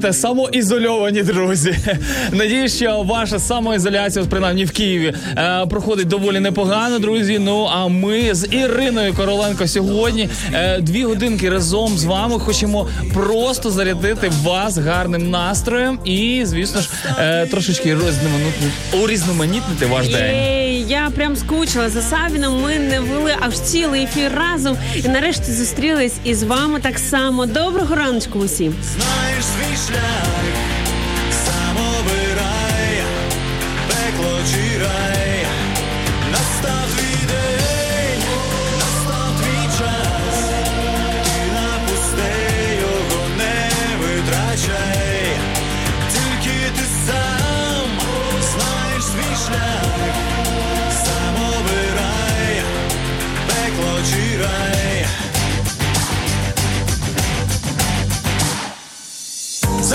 Знаєте, самоізольовані друзі. Надію, що ваша самоізоляція, принаймні в Києві, е, проходить доволі непогано, друзі. Ну а ми з Іриною Короленко сьогодні е, дві годинки разом з вами хочемо просто зарядити вас гарним настроєм і, звісно ж, е, трошечки урізноманітнити ваш день. Я прям скучила за Савіном. Ми не вели аж цілий ефір разом і нарешті зустрілись із вами так само. Доброго раночку усім. Знаєш свій шлях,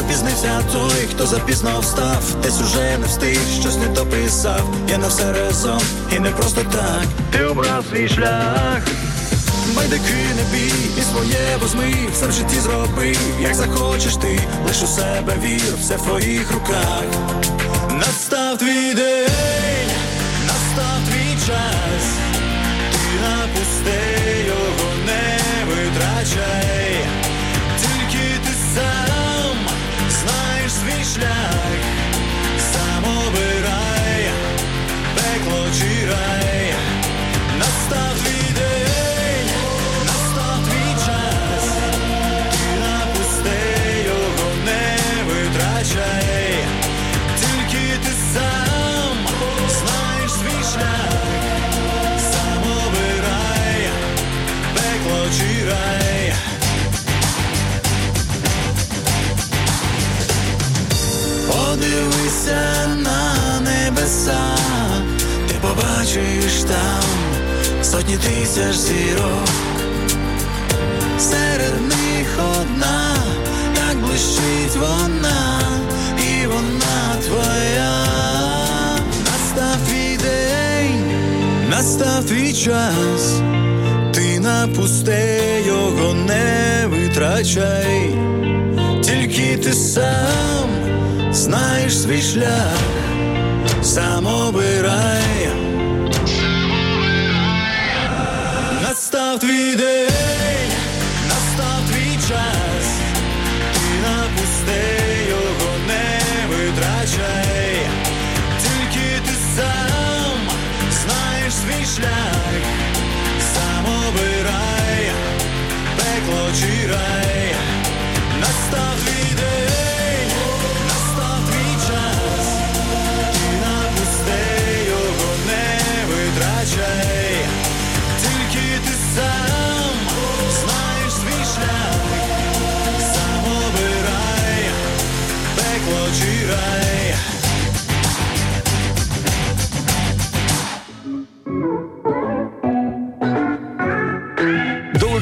Запізнився той, хто запізно встав, десь уже не встиг, щось не дописав. Я на все разом, і не просто так. Ти обрав свій шлях. Байдики не бій, і своє возьми, все в житті зроби, як захочеш ти, лиш у себе вір, все в твоїх руках. Настав твій день, настав твій час, ти напусти його не витрачай, тільки ти сам шлях, сам обирай, пекло чи рай, Подивися на небеса, ти побачиш там сотні тисяч зірок. Серед них одна, так блищить вона, і вона твоя. Настав твій день, настав твій час, ти напусти його не витрачай, тільки ти сам знаєш свій шлях, сам обирай. Настав твій день,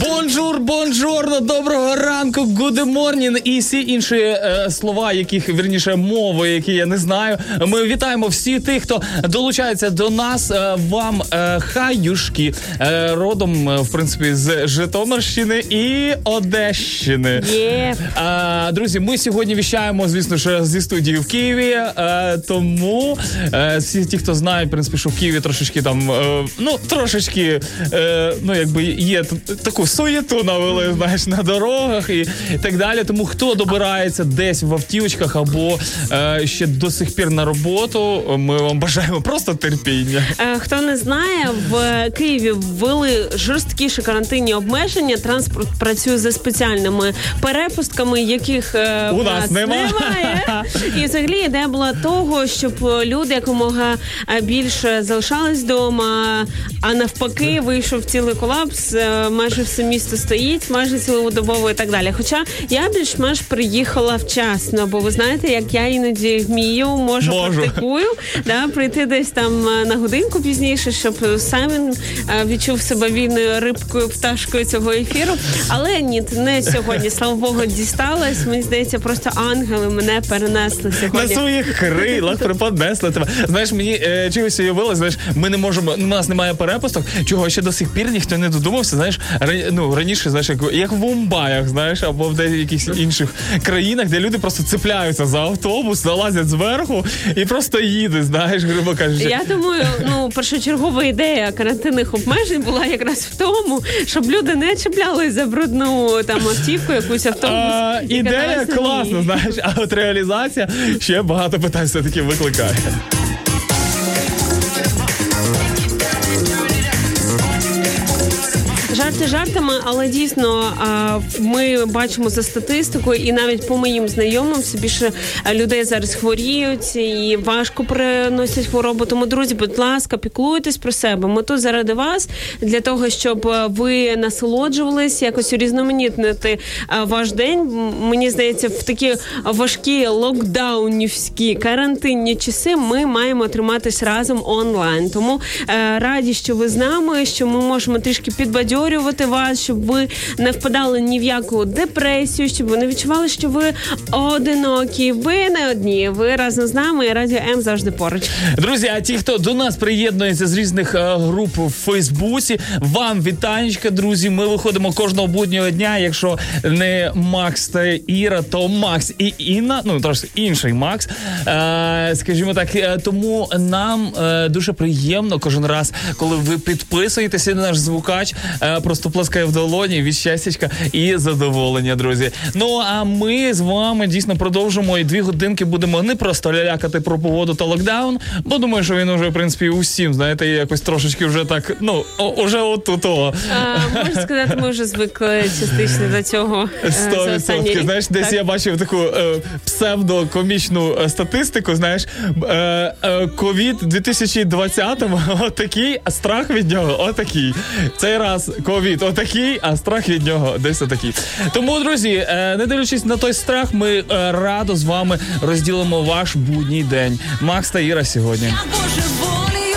Бонжур, бонжорно, доброго ранку, morning і всі інші е, слова, яких вірніше мови, які я не знаю. Ми вітаємо всі тих, хто долучається до нас. Е, вам е, хаюшки е, родом, е, в принципі, з Житомирщини і Одещини. Є. Е, друзі, ми сьогодні віщаємо, звісно ж, зі студії в Києві. Е, тому е, всі ті, хто знає, в принципі, що в Києві трошечки там, е, ну трошечки, е, ну якби є таку суєту навели, знаєш, на дорогах і, так далі. Тому хто добирається десь в автівочках або е, ще до сих пір на роботу, ми вам бажаємо просто терпіння. Е, Хто не знає, в Києві ввели жорсткіші карантинні обмеження. Транспорт працює за спеціальними перепустками, яких е, У нас нема. немає. І взагалі ідея була того, щоб люди якомога е, більше залишались вдома, а навпаки, вийшов цілий колапс. Майже все місто стоїть, майже цілодобово і так далі. Хоча я більш-менш приїхала вчасно, бо ви знаєте, як я іноді вмію, можу, Можу. практикую, да, прийти десь там е, на годинку пізніше, щоб Саймон е, відчув себе вільною рибкою, пташкою цього ефіру. Але ні, не сьогодні. Слава Богу, дісталась. Мені здається, просто ангели мене перенесли На своїх крилах приподнесли тебе. Знаєш, мені е, чогось уявилось, знаєш, ми не можемо, у нас немає перепусток, чого ще до сих пір ніхто не додумався. Знаєш, ну раніше, знаєш, як, як в Мумбаях, знаєш, або в деяких інших країнах, де люди просто цепляються за автобус, залазять зверху і просто їдуть, знаєш, грубо кажучи. Я думаю, ну першочергова ідея карантинних обмежень була якраз в тому, щоб люди не чіплялись за брудну там автівку, якусь автобус. А, ідея класна, знаєш, а от реалізація ще багато питань все-таки викликає. Жарти жартами, але дійсно ми бачимо за статистикою, і навіть по моїм знайомим все більше людей зараз хворіють і важко переносять хворобу. Тому, друзі, будь ласка, піклуйтесь про себе. Ми тут заради вас для того, щоб ви насолоджувались, якось урізноманітнити ваш день. Мені здається, в такі важкі локдаунівські карантинні часи ми маємо триматись разом онлайн. Тому е, раді, що ви з нами, що ми можемо трішки підбадьорювати вас, щоб ви не впадали ні в яку депресію, щоб ви не відчували, що ви одинокі. Ви не одні. Ви разом з нами і радіо М завжди поруч. Друзі, а ті, хто до нас приєднується з різних е, груп в Фейсбуці, вам вітанечка, друзі. Ми виходимо кожного буднього дня. Якщо не Макс та Іра, то Макс і Інна, ну трошки інший Макс. Е, скажімо так, е, тому нам дуже приємно кожен раз, коли ви підписуєтеся на наш звукач, е, просто плескає в долоні від щастячка і задоволення, друзі. Ну а ми з вами дійсно продовжимо і дві годинки будемо не просто лялякати про погоду та локдаун, бо думаю, що він уже в принципі усім, знаєте, якось трошечки вже так, ну уже отут. о. А, можу сказати, ми вже звикли частично до цього. е, Сто відсотків. Знаєш, десь Так. я бачив таку е, псевдокомічну е, статистику. Знаєш, е, е, ковід 2020-му отакий, а страх від нього отакий. Цей раз ковід отакий, а страх від нього десь отакий. Тому, друзі, е, не дивлячись на той страх, ми е, радо з вами розділимо ваш будній день. Макс та Іра сьогодні. Я божеволію,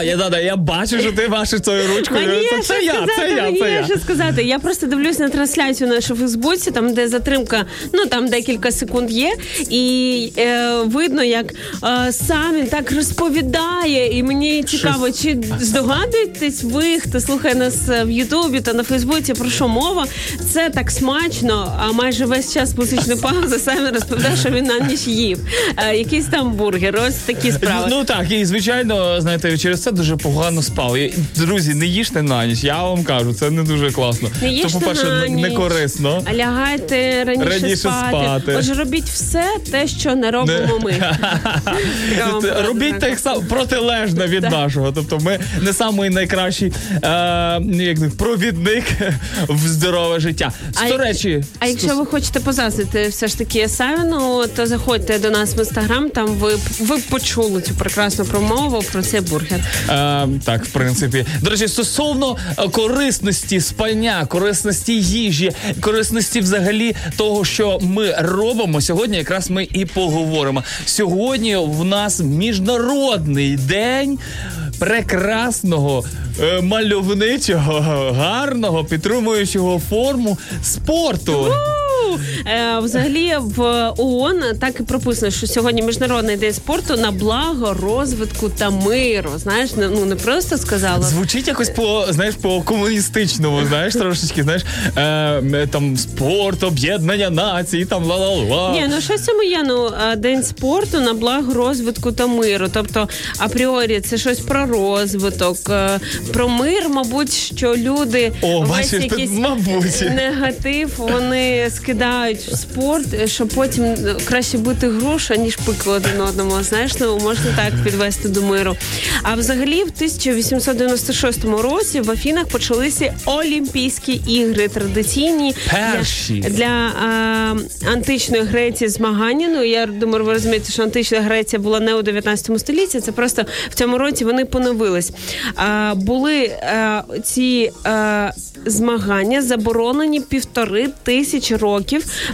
Да, я, да, да, я бачу, що ти машеш цією ручкою. Мені це, це я, сказати, це я, мені це я. що сказати. Я просто дивлюсь на трансляцію нашу в Фейсбуці, там де затримка, ну там декілька секунд є, і е, видно, як е, сам він так розповідає. І мені цікаво, чи здогадуєтесь ви, хто слухає нас е, в Ютубі та на Фейсбуці, про що мова? Це так смачно, а майже весь час музичної паузи сам він розповідає, що він на ніч їв. Е, якийсь там бургер, ось такі справи. Ну так, і звичайно, знаєте, через це дуже погано спав. Друзі, не їжте на ніч, я вам кажу, це не дуже класно. Не їжте То, по-перше, на не корисно. А лягайте раніше, Раніше спати. спати. Отже, робіть все те, що не робимо ми. Робіть так само протилежно від нашого. Тобто ми не самий найкращий е, провідник в здорове життя. До речі, А якщо ви хочете позазити все ж таки Савіну, то заходьте до нас в інстаграм. Там ви ви почули цю прекрасну промову про цей бургер. Е, так, в принципі. До речі, стосовно е, корисності спання, корисності їжі, корисності взагалі того, що ми робимо, сьогодні якраз ми і поговоримо. Сьогодні в нас міжнародний день. Прекрасного, е, мальовничого, гарного, підтримуючого форму спорту. Е, взагалі в ООН так і прописано, що сьогодні міжнародний день спорту на благо розвитку та миру. Знаєш, не- ну не просто сказала. Звучить якось по знаєш по комуністичному, знаєш, трошечки, знаєш, е, е, там спорт, об'єднання націй, там ла-ла-ла. Ні, ну що цьому є? Ну день спорту на благо розвитку та миру. Тобто, апріорі, це щось про розвиток, е, про мир, мабуть, що люди О, весь бачиш, якийсь мабуть. негатив вони скидають в спорт, е, щоб потім е, краще бути груша, ніж пику один одному. Знаєш, ну можна так підвести до миру. А взагалі, в 1896 році в Афінах почалися Олімпійські ігри, традиційні Перші. для, для а, античної Греції змагання. Ну я думаю, ви розумієте, що антична Греція була не у 19 столітті. Це просто в цьому році вони поновились. А, були а, ці а, змагання заборонені півтори тисячі років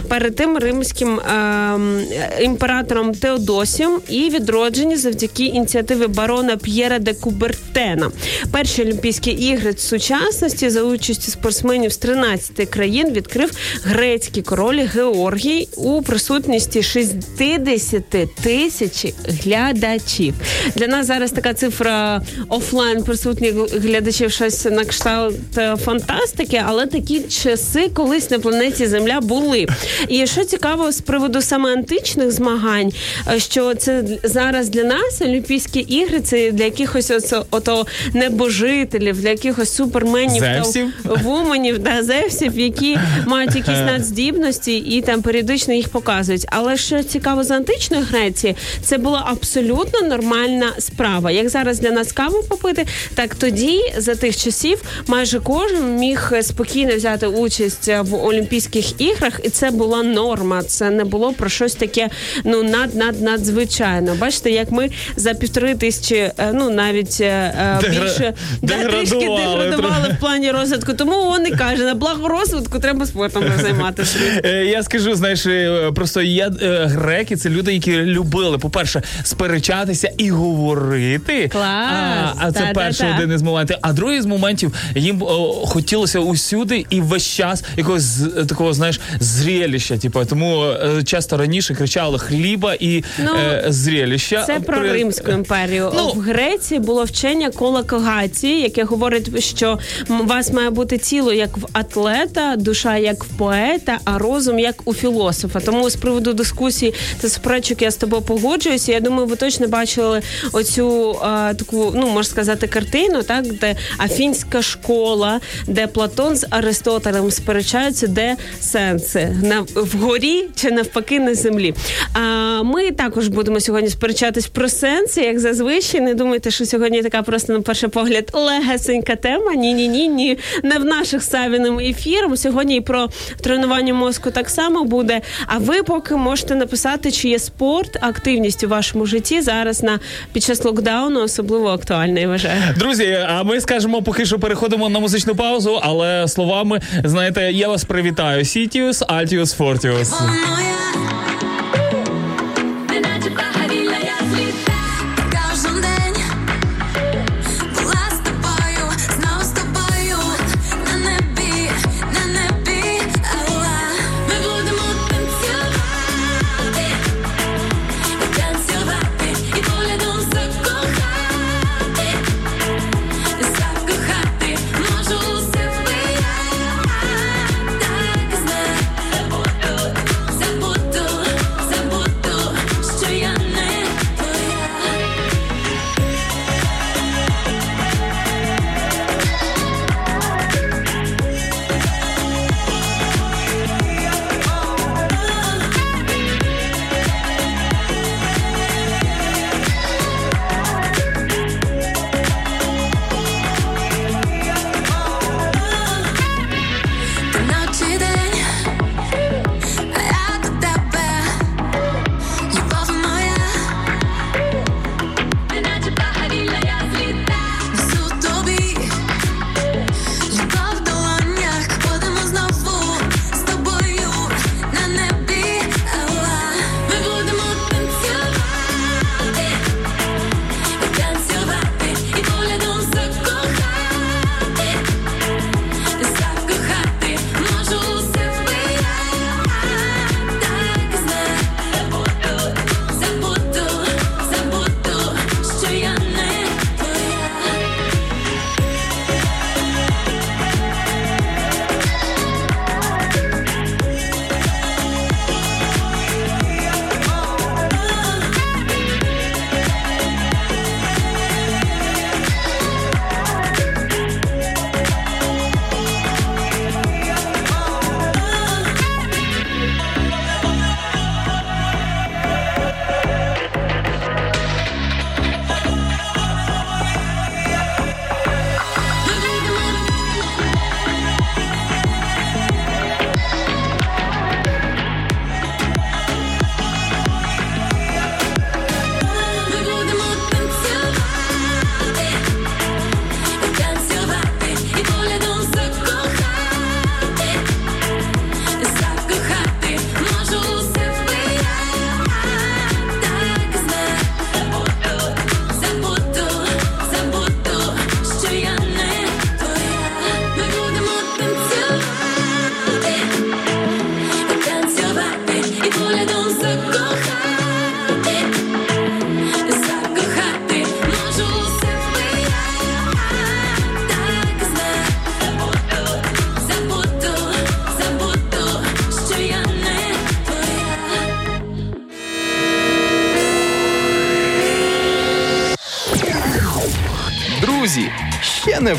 перед тим римським м, імператором Теодосієм і відроджені завдяки ініціативи барона П'єра де Кубертена. Перші Олімпійські ігри сучасності за участі спортсменів з 13 країн відкрив грецький король Георгій у присутності 60 тисяч глядачів. Для нас зараз така цифра офлайн присутніх глядачів щось на кшталт е, фантастики, але такі часи колись на планеті Земля були. І що цікаво з приводу саме античних змагань, е, що це зараз для нас Олімпійські ігри це для якихось ото, ото небожителів, для якихось суперменів Зевсів? та вуменів, да, зевсів, які мають якісь надздібності і там періодично їх показують. Але що цікаво з античної Греції, це була абсолютно нормальна справа. Як зараз для нас каву попити, так тоді за тих часів майже кожен міг спокійно взяти участь в Олімпійських іграх, і це була норма. Це не було про щось таке ну над над надзвичайно. Бачите, як ми за півтори тисячі, е, ну навіть е, е, Дегра- більше да, трішки деградували в плані розвитку. Тому він і каже, на благо розвитку треба спортом займатися. Е, Я скажу, знаєш, просто е, греки, це люди, які любили, по-перше, сперечатися і говорити. Клас! А, а це Та-та-та. один із моментів. А другий з моментів їм о, хотілося усюди і весь час якогось такого, знаєш, зрелища. Типу, тому е, часто раніше кричали хліба і Ну, е, зрелища. Це про При- Римську імперію. Ну. в Греції було вчення колокогації, яке говорить, що у вас має бути тіло як в атлета, душа як в поета, а розум як у філософа. Тому з приводу дискусій та суперечок я з тобою погоджуюся. Я думаю, ви точно бачили оцю е, таку, ну можна сказати, картину, так де афінська школа, де Платон з Аристотелем сперечаються, де сенс. Сенси на вгорі чи навпаки на землі. А ми також будемо сьогодні сперечатись про сенси, як зазвичай. Не думайте, що сьогодні така просто на перший погляд легесенька тема. Ні, ні, ні, ні. Не в наших савіним ефіром. Сьогодні і про тренування мозку так само буде. А ви поки можете написати, чи є спорт, активність у вашому житті зараз на під час локдауну особливо актуальна, я вважаю. Друзі, а ми скажемо, поки що переходимо на музичну паузу, але словами, знаєте, я вас привітаю. Altius, Altius Fortius. Oh.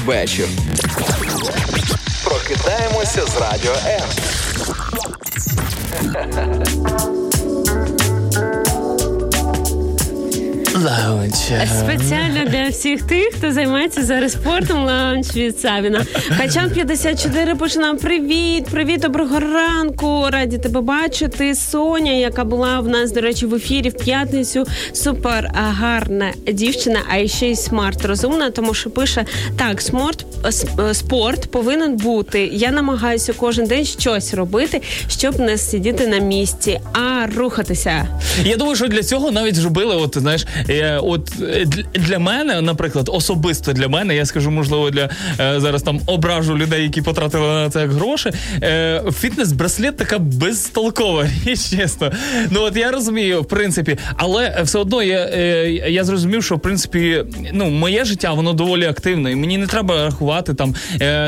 Вечір. Прокидаємося з радіо М. Lounge. Спеціально для всіх тих, хто займається зараз спортом lounge від Савіна. Качан 54 починав. Привіт, привіт, доброго ранку. Раді тебе бачити. Соня, яка була в нас, до речі, в ефірі в п'ятницю. Супер гарна дівчина, а ще й smart розумна, тому що пише так: сморт, е, спорт повинен бути. Я намагаюся кожен день щось робити, щоб не сидіти на місці, а рухатися. Я думаю, що для цього навіть зробили, от знаєш, е, от е, для- мене, наприклад, особисто для мене, я скажу, можливо, для е, зараз там ображу людей, які потратили на це гроші. Е, фітнес-браслет така безтолкова річ, чесно. Ну от я розумію, в принципі, але все одно я, я зрозумів, що в принципі, ну, моє життя воно доволі активне, і мені не треба рахувати там,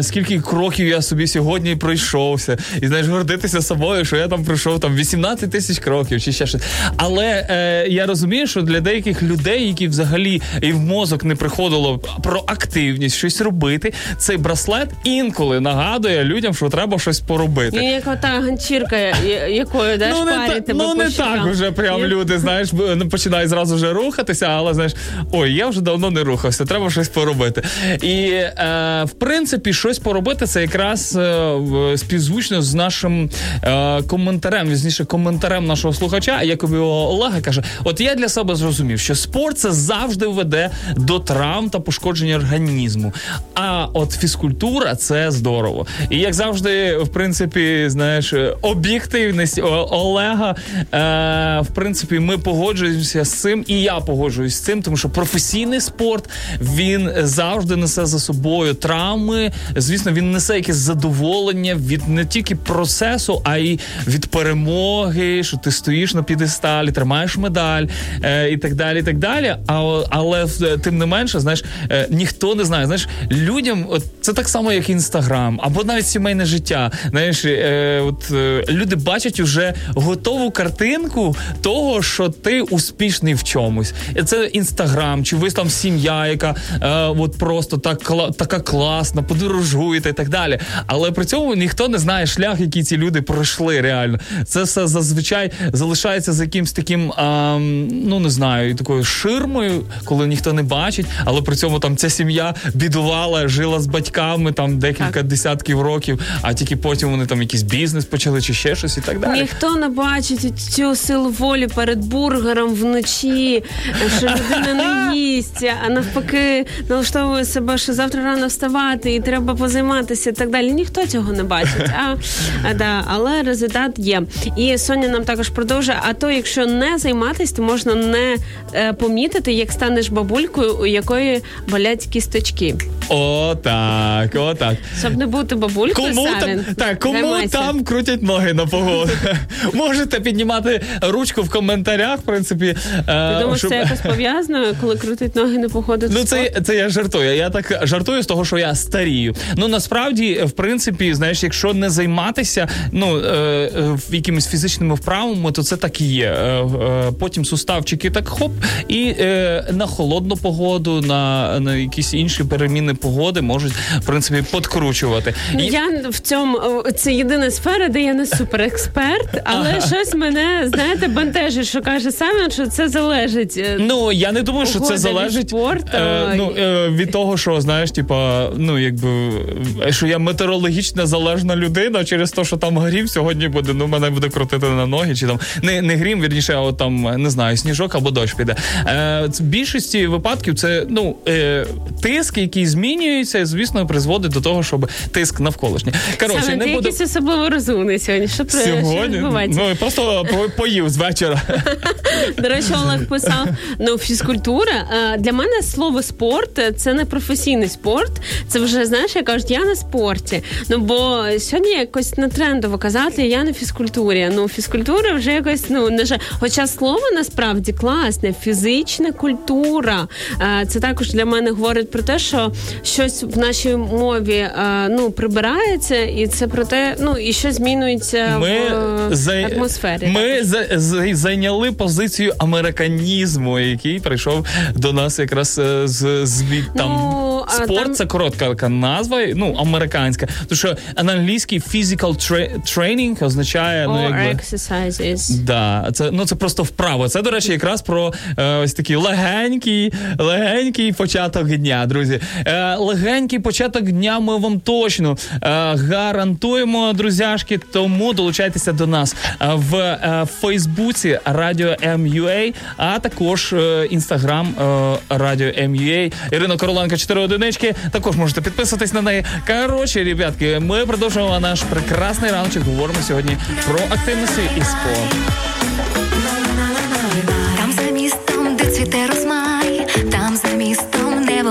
скільки кроків я собі сьогодні пройшовся, і знаєш, гордитися собою, що я там пройшов там 18 тисяч кроків чи ще щось. Але е, я розумію, що для деяких людей, які взагалі і в мозок не приходило про активність, щось робити. Цей браслет інколи нагадує людям, що треба щось поробити. Він як ота ганчірка, якою даш Ну парі та, тебе ну, не так уже прям люди, знаєш, ну, починають зразу вже рухатися, але знаєш, ой, я вже давно не рухався, треба щось поробити. І е, в принципі, щось поробити це якраз е, співзвучно з нашим е, коментарем, візніше коментарем нашого слухача, якобі Олега каже: От я для себе зрозумів, що спорт це завжди веде до травм та пошкодження організму. А от фізкультура це здорово. І як завжди, в принципі, знаєш, об'єктивність Олега, е, в принципі, ми погоджуємося з цим, і я погоджуюсь з цим, тому що професійний спорт він завжди несе за собою травми. Звісно, він несе якесь задоволення від не тільки процесу, а й від перемоги, що ти стоїш на підесталі, тримаєш медаль е, і так далі. і так далі. А, але е, тим не менше, знаєш, е, ніхто не знає. Знаєш, людям от, це так само, як інстаграм, або навіть сімейне життя. Знаєш, от люди бачать уже готову картинку того, що ти успішний в чомусь. Це інстаграм, чи ви там сім'я, яка от просто так така класна, подорожуєте і так далі. Але при цьому ніхто не знає шлях, який ці люди пройшли реально. Це все зазвичай залишається за якимсь таким, а, ну не знаю, такою ширмою, коли ніхто не бачить, але при цьому там ця сім'я бідувала, жила з батьками там декілька Так. десятків років, а тільки потім вони там якийсь бізнес почали чи ще щось і так далі. Ніхто не бачить цю силу волі перед бургером вночі, що людина не їсть, а навпаки налаштовує себе, що завтра рано вставати і треба позайматися і так далі. Ніхто цього не бачить. А, а, да, але результат є. І Соня нам також продовжує. А то, якщо не займатися, то можна не е, помітити, як станеш бабулькою, у якої болять кісточки. О, так, о, так. Щоб не бути бабулькою, Кому Сарин, там, так, кому займайся. там крутять ноги на погоду? Можете піднімати ручку в коментарях, в принципі. Ти думаєш, щоб- це якось пов'язано, коли крутить ноги не походить? Ну, це, це я жартую. Я так жартую з того, що я старію. Ну насправді, в принципі, знаєш, якщо не займатися ну е, е, якимись фізичними вправами, то це так і є. Е, е, потім суставчики так хоп, і е, на холодну погоду, на, на якісь інші переміни погоди можуть в принципі подкручувати. Ну, І- я в цьому це єдина сфера, де я не суперексперт, але щось мене знаєте бентежить, що каже Саймон, що це залежить. Ну я не думаю, що це залежить спорту. е, ну, е, від того, що знаєш, типа, ну якби що я метеорологічно залежна людина через те, що там грім сьогодні буде. Ну мене буде крутити на ноги, чи там не, не грім, вірніше, от там не знаю, сніжок або дощ піде. Е, в більшості випадків це ну е, тиск, який змінюється, звісно, призводить до того, щоб тиск навколишній. Коротше, Саме не ти буде. якийсь особливо розумний сьогодні. Що, про- що Сьогодні відбувається? ну просто поїв з вечора. До речі, Олег писав: ну, фізкультура. е, Для мене слово спорт це не професійний спорт. Це вже знаєш, як кажуть, я на спорті. Ну бо сьогодні якось не трендово казати, я на фізкультурі. Ну, фізкультура вже якось ну не жаль. Хоча слово насправді класне, фізична культура. Е, Це також для мене говорить про те, що щось в нашій мові е, ну прибирається, і це про те, ну і що змінюється Ми, в е, за... атмосфері. ми за... за- зайняли позицію американізму, який прийшов до нас якраз з, з від там. Ну, Спорт там- це коротка назва, ну американська. Тому що на англійській physical tra- training означає ну якби. exercises. Да, це ну це просто вправо. Це, до речі, якраз про е, ось такий легенький, легенький початок дня, друзі. Е, легенький початок дня ми вам точно е, гарантуємо, друзяшки. Тому долучайтеся до нас в Фейсбуці Радіо МЮА, а також інстаграм Радіо МЮА. Ірина Короленко, 4 одинички. Також можете підписатись на неї. Коротше, ребятки, ми продовжуємо наш прекрасний раночок. Говоримо сьогодні про активності і спорт.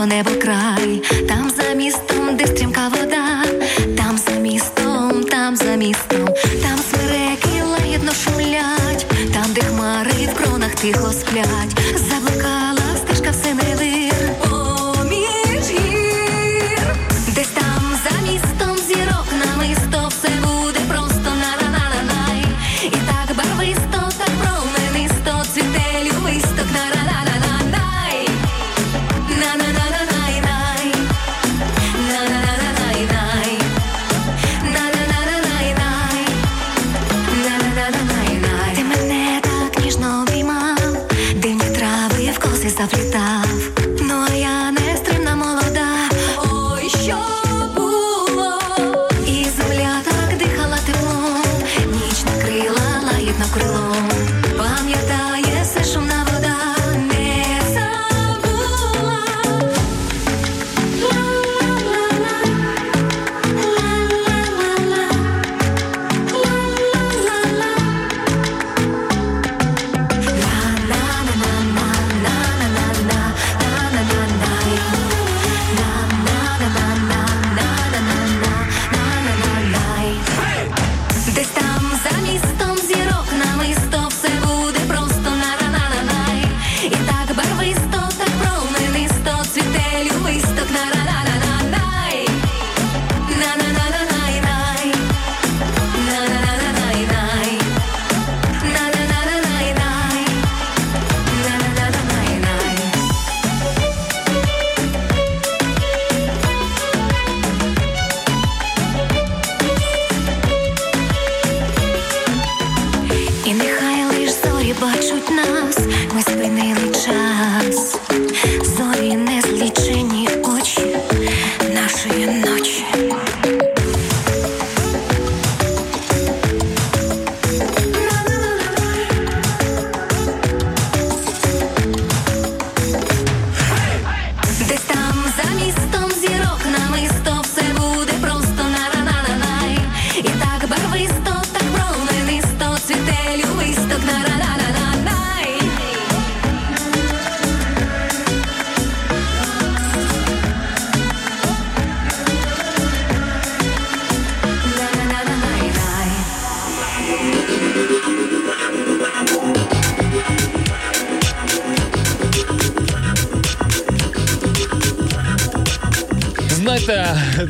Небо край, там за містом, де стрімка вода, там за містом, там за містом, там смиреки лагідно шумлять, там, де хмари в кронах тихо сплять,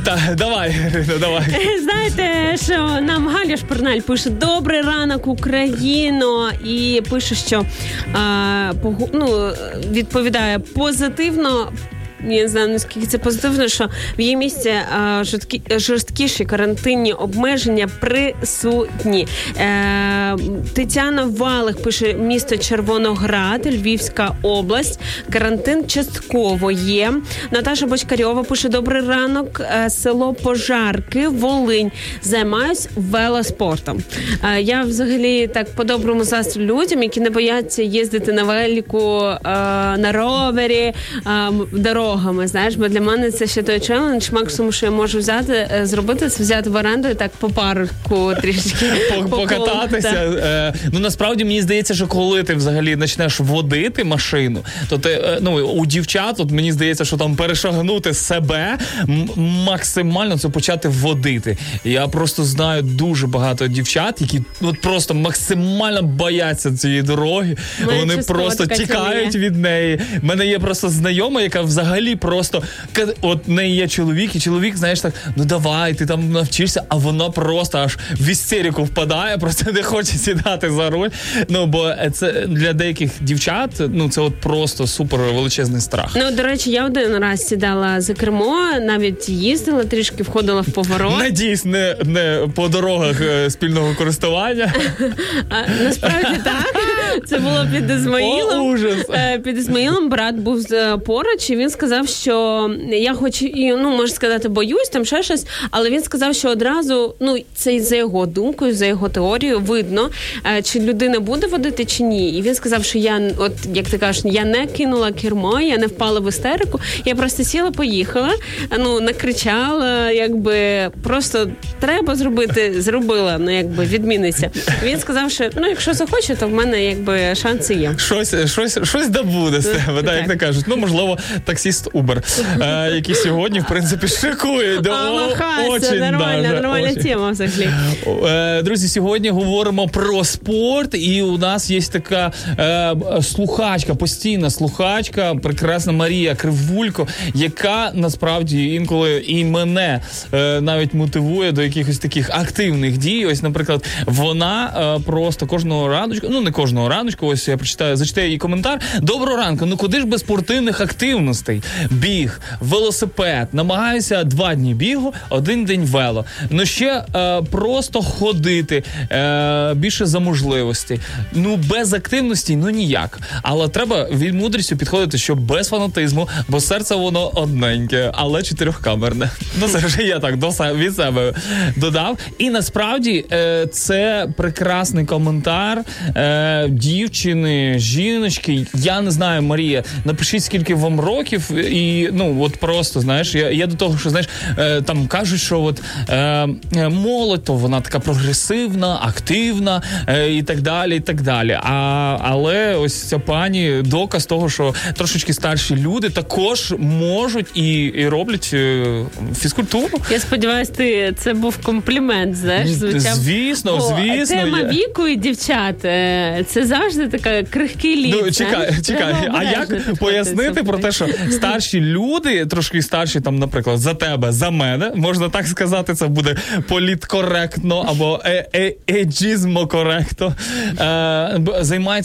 знаєте, та, давай, давай. Знаєте, що нам Галя Шпорналь пише Добрий ранок, Україно, і пише, що а, погу- ну, відповідає позитивно. Я не знаю наскільки це позитивно, що в її місті а, жорсткі, жорсткіші карантинні обмеження присутні. Е, Тетяна Валих пише місто Червоноград, Львівська область. Карантин частково є. Наташа Бочкарьова пише: Добрий ранок, е, село Пожарки, Волинь. Займаюсь велоспортом. Е, Я взагалі так по-доброму застрю людям, які не бояться їздити на велику, е, на ровері, е, м, дорогами. Знаєш, бо для мене це ще той челендж. Максимум, що я можу взяти, е, зробити, це взяти в оренду і так по парку трішки покататися. Е, ну насправді мені здається, що коли ти взагалі почнеш водити машину, то ти е, ну у дівчат, от мені здається, що там перешагнути себе максимально це почати водити. Я просто знаю дуже багато дівчат, які от просто максимально бояться цієї дороги. Мене Вони просто тікають від неї. У мене є просто знайома, яка взагалі просто ка- от неї є чоловік, і чоловік, знаєш, так, ну давай, ти там навчишся, а вона просто аж в істерику впадає, просто не хоче сідати за руль. Ну бо це для деяких дівчат, ну це от просто супер величезний страх. Ну, до речі, я один раз сідала за кермо, навіть їздила трішки, входила в поворот. Надіюсь, не, не по дорогах е, спільного користування. А, насправді так. Це було під Ізмаїлом. О, ужас. Е, Під Ізмаїлом брат був е, поруч, і він сказав, що я хоч і ну можна сказати, боюсь там ще щось, але він сказав, що одразу ну це за його думкою, за його теорією, видно, е, чи людина буде водити чи ні. І він сказав, що я, от як ти кажеш, я не кинула кермо, я не впала в істерику. Я просто сіла, поїхала, ну накричала, якби просто треба зробити, зробила, ну якби відміниться. Він сказав, що ну якщо захоче, то в мене якби шанси є. Щось, щось, щось да буде з тебе, да, як Так. то кажуть. Ну, можливо, таксіст Uber, е, який сьогодні, в принципі, шикує. Очень нормальна, нормальна тема взагалі. Е, Друзі, сьогодні говоримо про спорт, і у нас є така е, слухачка, постійна слухачка, прекрасна Марія Кривулько, яка насправді інколи і мене е, навіть мотивує до якихось таких активних дій. Ось, наприклад, вона е, просто кожного раночку, ну не кожного раночку, ось я прочитаю, зачитаю її коментар. Доброго ранку. Ну куди ж без спортивних активностей? Біг, велосипед. Намагаюся два дні бігу, один день вело. Ну ще е, просто ходити е, більше за можливості. Ну без активності, ну ніяк. Але треба від мудрістю підходити, що без фанатизму, бо серце воно одненьке, але чотирьохкамерне. Ну це вже я так до від себе додав. І насправді е, це прекрасний коментар е, дівчини, жіночки. Я не знаю, Марія, напишіть скільки вам років, і ну от просто знаєш, я, я до того, що знаєш, е, там кажуть, що от е, е, молодь, то вона така прогресивна, активна е, і так далі. і так далі. А, але ось ця пані доказ того, що трошечки старші люди також можуть і, і роблять е, фізкультуру. Я сподіваюся, ти це був комплімент. Знаєш, звучав. звісно, О, звісно, Тема я- віку і дівчат. е, Це завжди така крихкий лід. Ну, чекай, чекай. А як пояснити про те, що старші люди, трошки старші, там, наприклад, за тебе, за мене, можна так сказати, це буде політкоректно або е- е- коректно, е- б-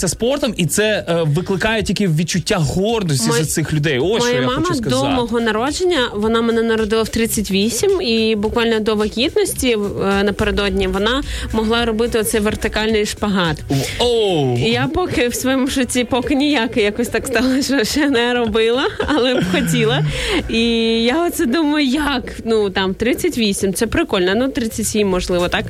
спортом, і це е, викликає тільки відчуття гордості Моя- за цих людей. Ось що я мама хочу сказати. до мого народження, вона мене народила в 38, і буквально до вагітності е, напередодні вона могла робити оцей вертикальний шпагат. Оу! І я поки в своєму житті поки ніяк якось так стало, що ще не робила, але б хотіла. І я оце думаю, як ну там 38, це прикольно, ну 37, можливо, так.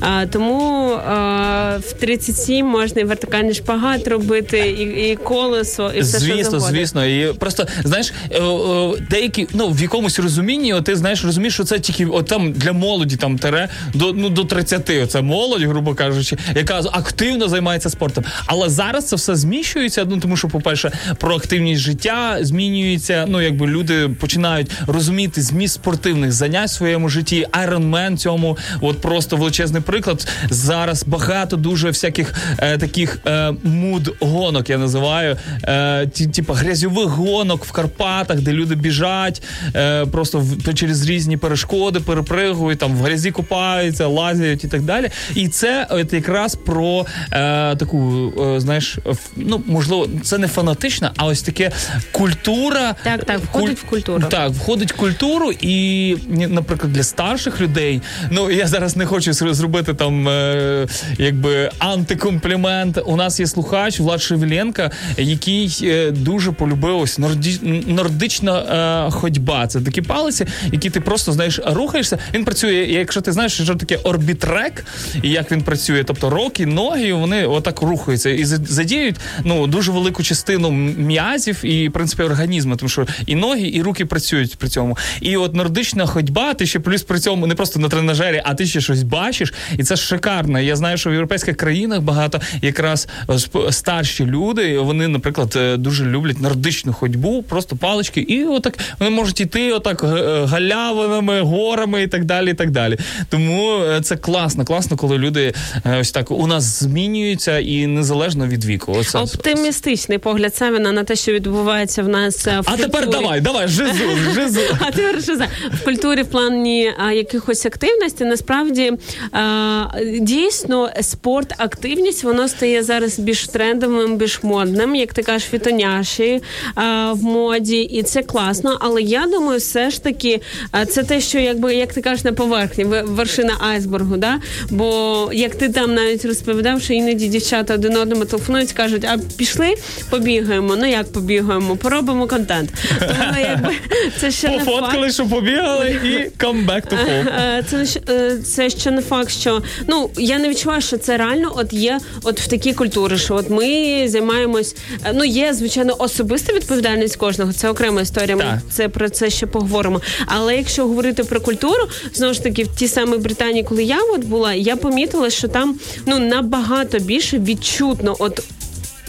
А, тому а, в 37 можна і вертикальний шпагат робити, і, і колесо, і все Звісно, завгодно. звісно. І просто знаєш, е, е, деякі ну в якомусь розумінні, от ти знаєш, розумієш, що це тільки от там для молоді, там тере до ну до 30, Оце молодь, грубо кажучи, яка активно займається спортом. Але зараз це все зміщується. Ну тому, що, по-перше, проактивність життя змінюється. Ну якби люди починають розуміти зміст спортивних занять в своєму житті. Man цьому, от просто величезний приклад. Зараз багато дуже всяких е, таких е, муд-гонок, я називаю, е, ті, типа грязьових гонок в Карпатах, де люди біжать, е, просто в, через різні перешкоди перепригують, там в грязі купаються, лазять і так далі. І це от якраз про е, таку, е, знаєш, ну можливо, це не фанатична, а ось таке культура. Так, так, входить в культуру. Так, входить в культуру, і, наприклад, для старших людей. Ну я зараз не хочу зробити там е, якби антикомплімент. У нас є слухач Влад Шевеленка, який е, дуже полюбив ось норді, нордична е, ходьба. Це такі палиці, які ти просто знаєш, рухаєшся. Він працює, якщо ти знаєш, що таке орбітрек, і як він працює, тобто роки, ноги, вони отак рухаються і задіють ну дуже велику частину м'язів і в принципі організму, тому що і ноги, і руки працюють при цьому. І от нордична ходьба, ти ще плюс при цьому не просто на тренажері, а ти ще щось бачиш, і це шикарно. Я знаю, що в європейських країнах багато якраз е, старші люди, вони, наприклад, е, дуже люблять нордичну ходьбу, просто палички, і отак вони можуть іти отак е, галявинами, горами і так далі. і так далі. Тому це класно, класно, коли люди ось так у нас змінюються і незалежно від віку. Оце Оптимістичний погляд Савіна на те, що відбувається в нас а тепер давай, давай, жизу, жизу. А тепер за в культурі в плані а, якихось активностей насправді а, дійсно спорт, активність воно стає зараз більш трендовим, більш модним, як ти кажеш, фітоняші а, в моді, і це класно. Але я думаю, все ж таки, це те, що якби як ти кажеш на поверхні, вершина айсбергу. Да? Бо як ти там навіть розповідав, що іноді дівчата один одному телефонують, кажуть, а пішли, побігаємо. Ну як побігаємо, поробимо контент. Тому якби це ще не факт. Пофоткали, що побігали, і come back to home. Е, Це не щ- е, це ще не факт, що ну я не відчуваю, що це реально от є от в такій культурі, що от ми займаємось. е, Ну є звичайно особиста відповідальність кожного. Це окрема історія. Ми це про це ще поговоримо. Але якщо говорити про культуру, знову ж таки, в тій самій Британії, коли я от була, я помітила, що там ну набагато більше відчутно от.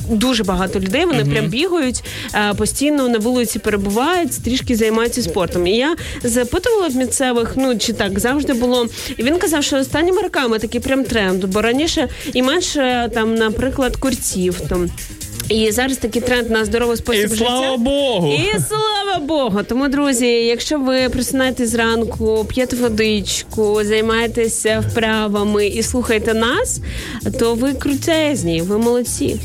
Дуже багато людей, вони прям бігають, е, постійно на вулиці перебувають, трішки займаються спортом. І я запитувала в місцевих, ну чи так завжди було. І він казав, що останніми роками такий прям тренд, бо раніше і менше там, наприклад, курців там. І зараз такий тренд на здоровий спосіб І життя. слава Богу! І слава Богу! Тому, друзі, якщо ви просинаєтесь зранку, п'єте водичку, займаєтеся вправами і слухаєте нас, то ви крутезні, ви молодці.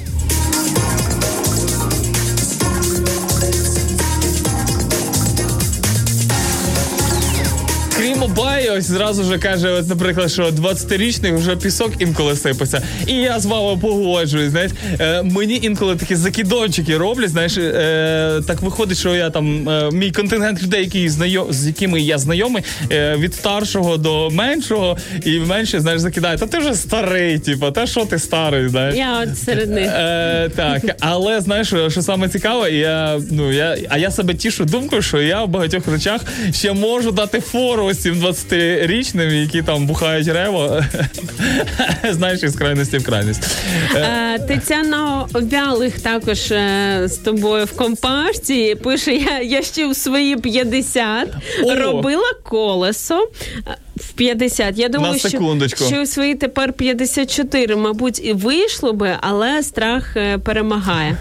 Обаї, ось зразу же каже, от, наприклад, що 20-річний вже пісок інколи сипеться. І я з вами погоджуюсь. Знаєш, е, мені інколи такі закидончики роблять. Знаєш, е, так виходить, що я там е, мій контингент людей, які знайом, з якими я знайомий, е, від старшого до меншого, і менше знаєш, закидає. Та ти вже старий, типу, та що ти старий, знаєш. Я от серед них. Е, так, але знаєш, що, що саме цікаве, я, ну, я, а я себе тішу думкою, що я в багатьох речах ще можу дати фору ось цим 20-річним, які там бухають рево. Знаєш, із крайності в крайність. Е, Е, Тетяна Вялих також е, з тобою в компашці пише: я, я ще в свої 50 О! робила колесо. В 50. Я думаю, На секундочку. що, що у свої тепер 54, мабуть, і вийшло би, але страх е, перемагає.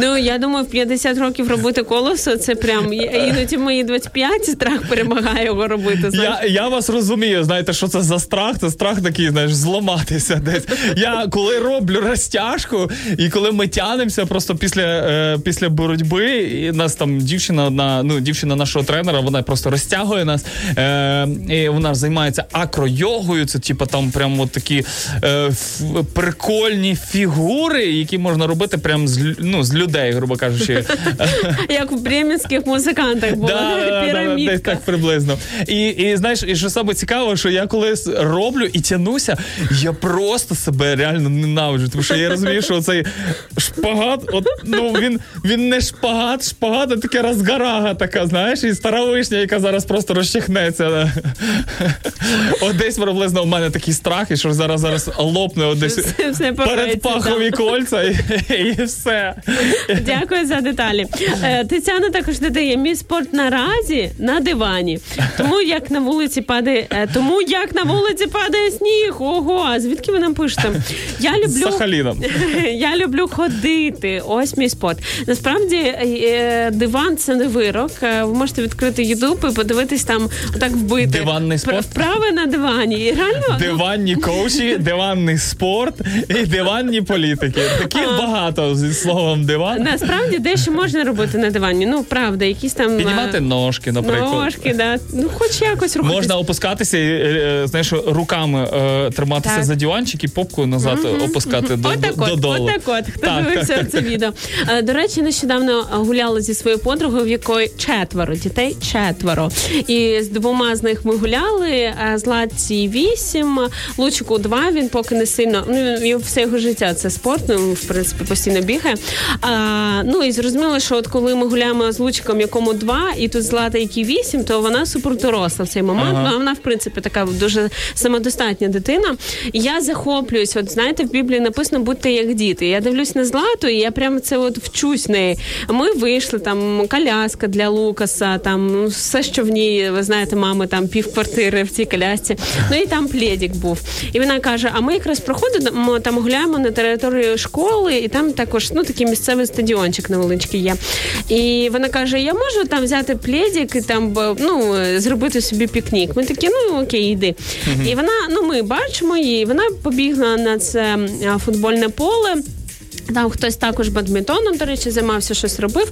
Ну, я думаю, в 50 років робити колесо це прям іноді мої 25 страх перемагає його робити. знаєш. Я, я вас розумію, знаєте, що це за страх? Це страх такий, знаєш, зламатися десь. Я коли роблю розтяжку, і коли ми тянемося просто після, е, після боротьби, і нас там дівчина одна, ну, дівчина нашого тренера, вона просто розтягує нас. Е, і вона ж займається акро-йогою. Це типу там прям от такі е, ф- прикольні фігури, які можна робити прям з, ну, з людей, грубо кажучи. Як в бремінських музикантах да, десь так приблизно. І, і знаєш, і що саме цікаво, що я колись роблю і тянуся, я просто себе реально ненавиджу. Тому що я розумію, що цей шпагат, от, ну він, він не шпагат, шпагат, а таке розгарага така, знаєш, і стара вишня, яка зараз просто розчихнеться. От десь приблизно у мене такий страх, і що зараз зараз лопне от десь Все- все передпахові кольця і, і все. Дякую за деталі. Е, Тетяна також додає мій спорт наразі на дивані. Тому як на вулиці падає, е, тому як на вулиці падає сніг. Ого, а звідки ви нам пишете? Я люблю Сахаліном. Я люблю ходити. Ось мій спорт. Насправді е, диван це не вирок. Ви можете відкрити Ютуб і подивитись там отак вбити Диванний спорт? Пр- вправи на дивані. І реально ну, Диванні коучі, диванний спорт і диванні політики. Такі багато зі словом диван. насправді дещо можна робити на дивані. Ну правда, якісь там Піднімати ножки, наприклад. ножки, да. Ну хоч якось рухатись. Можна опускатися і е, знаєш, руками е, триматися Так. за диванчик і попку назад опускати до, Отак от, додолу. отак от, хто Так, дивився так, це відео. Е, До речі, нещодавно гуляла зі своєю подругою, в якої четверо дітей, четверо. І з двома з них ми гуляли. А Златці вісім, Лучику два. Він поки не сильно. Ну він- все його життя це спорт. Ну в принципі постійно бігає. А, ну і зрозуміло, що от коли ми гуляємо з Лучиком, якому два, і тут Злата, який вісім, то вона супер доросла в цей момент. Ага. Ну, вона, в принципі, така дуже самодостатня дитина. І я захоплююсь. От знаєте, в Біблії написано будьте як діти. Я дивлюсь на злату, і я прямо це от вчусь неї. Ми вийшли там коляска для Лукаса, там ну, все, що в ній, ви знаєте, мами там пів квартири в цій колясці. Ну і там плєдік був. І вона каже: а ми якраз проходимо там гуляємо на території школи, і там також ну такий місцевий стадіончик невеличкий є. І вона каже: Я можу там взяти плєдік і там ну зробити собі пікнік. Ми такі, ну окей, йди. І вона, ну ми бачимо її, вона побігла на це футбольне поле. Там хтось також бадмінтоном, до речі, займався, щось робив.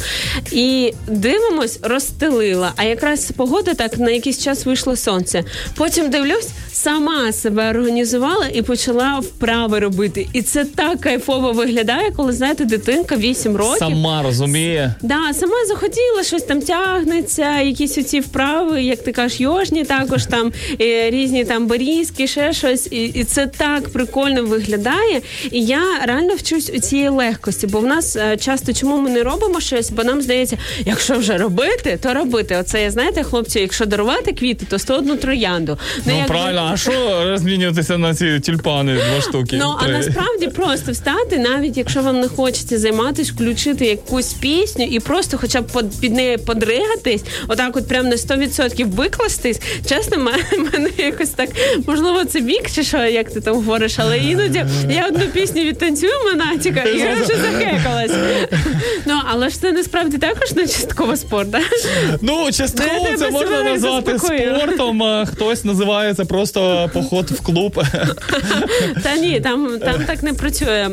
І дивимось, розстелила. А якраз погода так на якийсь час вийшло сонце. Потім дивлюсь, сама себе організувала і почала вправи робити. І це так кайфово виглядає, коли знаєте, дитинка 8 років. Сама розуміє. Да, сама захотіла, щось там тягнеться, якісь оці вправи, як ти кажеш, йожні, також там е, різні там берізки, ще щось. І, і це так прикольно виглядає. І я реально вчусь у цієї легкості, бо в нас е, часто чому ми не робимо щось, бо нам здається, якщо вже робити, то робити. Оце я знаєте, хлопці, якщо дарувати квіти, то 101 троянду. Ну якби- правильно, а що розмінюватися на ці тюльпани два штуки? Ну а насправді просто встати, навіть якщо вам не хочеться займатися, включити якусь пісню і просто, хоча б під нею подригатись, отак, от прям на 100% викластись. Чесно, мене якось так можливо це вік, чи що, як ти там говориш, але іноді я одну пісню відтанцюю монатіка, і я вже захекалась. Ну але ж це насправді також не частково спорт. Ну, частково Ну, це можна назвати спортом, хтось називає це просто поход в клуб. Та ні, там, там так не працює.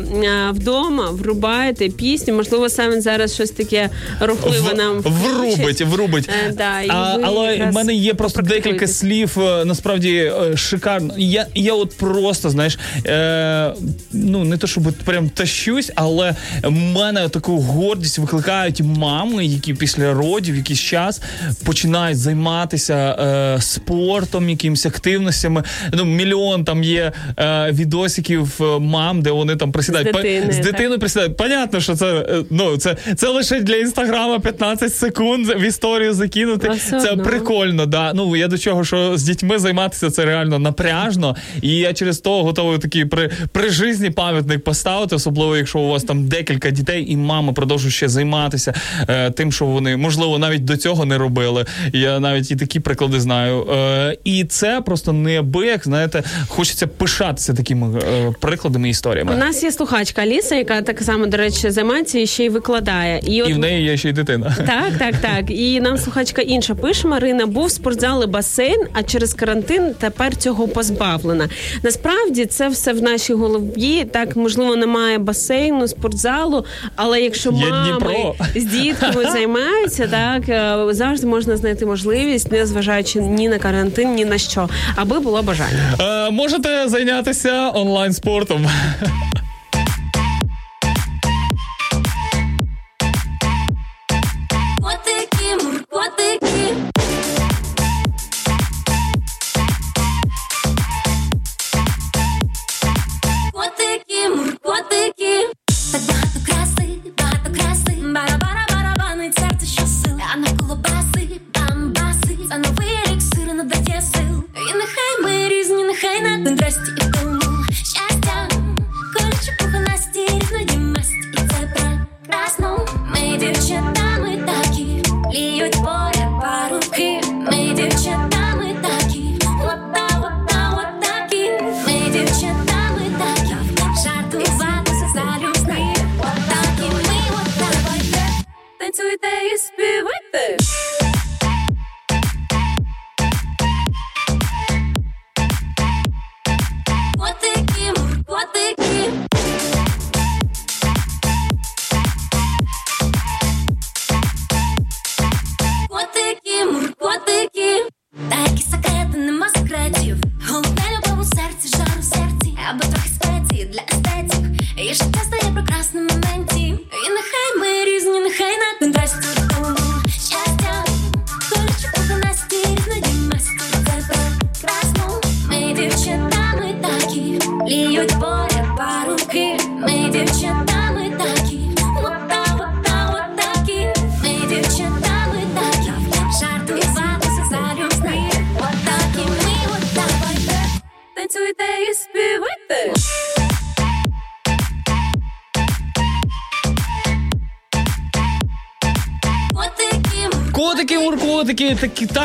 Вдома врубаєте пісню, можливо, саме зараз щось таке рухливе нам Врубить, врубить. Е, да, і а, але в мене є просто декілька слів, е, насправді е, шикарно. Я, я от просто, знаєш, е, ну не то, щоб прям тащусь, але в мене таку гордість викликають мами, які після родів якийсь час починають займатися е, спортом, якимись активностями. Ну, мільйон там є е, відосиків е, мам, де вони там присідають. З Па- дитини, з так. дитиною присідають. Понятно, що це е, ну це, це лише для інстаграма 15 секунд в історію закинути. А Це одно. прикольно. Да. Ну я до чого, що з дітьми займатися це реально напряжно. І я через то готовий такий при, при житті пам'ятник поставити, особливо якщо у вас там декілька дітей, і мама продовжує ще займатися е, тим, що вони можливо навіть до цього не робили. Я навіть і такі приклади знаю. Е, і це просто неабияк, знаєте, хочеться пишатися такими е, прикладами і У нас є слухачка Аліса, яка так само, до речі, займається і ще й викладає. І, от І в неї є ще й дитина. Так, так, так. І нам слухачка інша пише: Марина, був спортзал і басейн, а через карантин тепер цього позбавлена. Насправді це все в нашій голові. Так, можливо, немає басейну, спортзалу, але якщо Є мами Дніпро. з дітками займаються, так е, завжди можна знайти можливість, не зважаючи ні на карантин, ні на що, аби було бажання. Е, можете зайнятися онлайн спортом.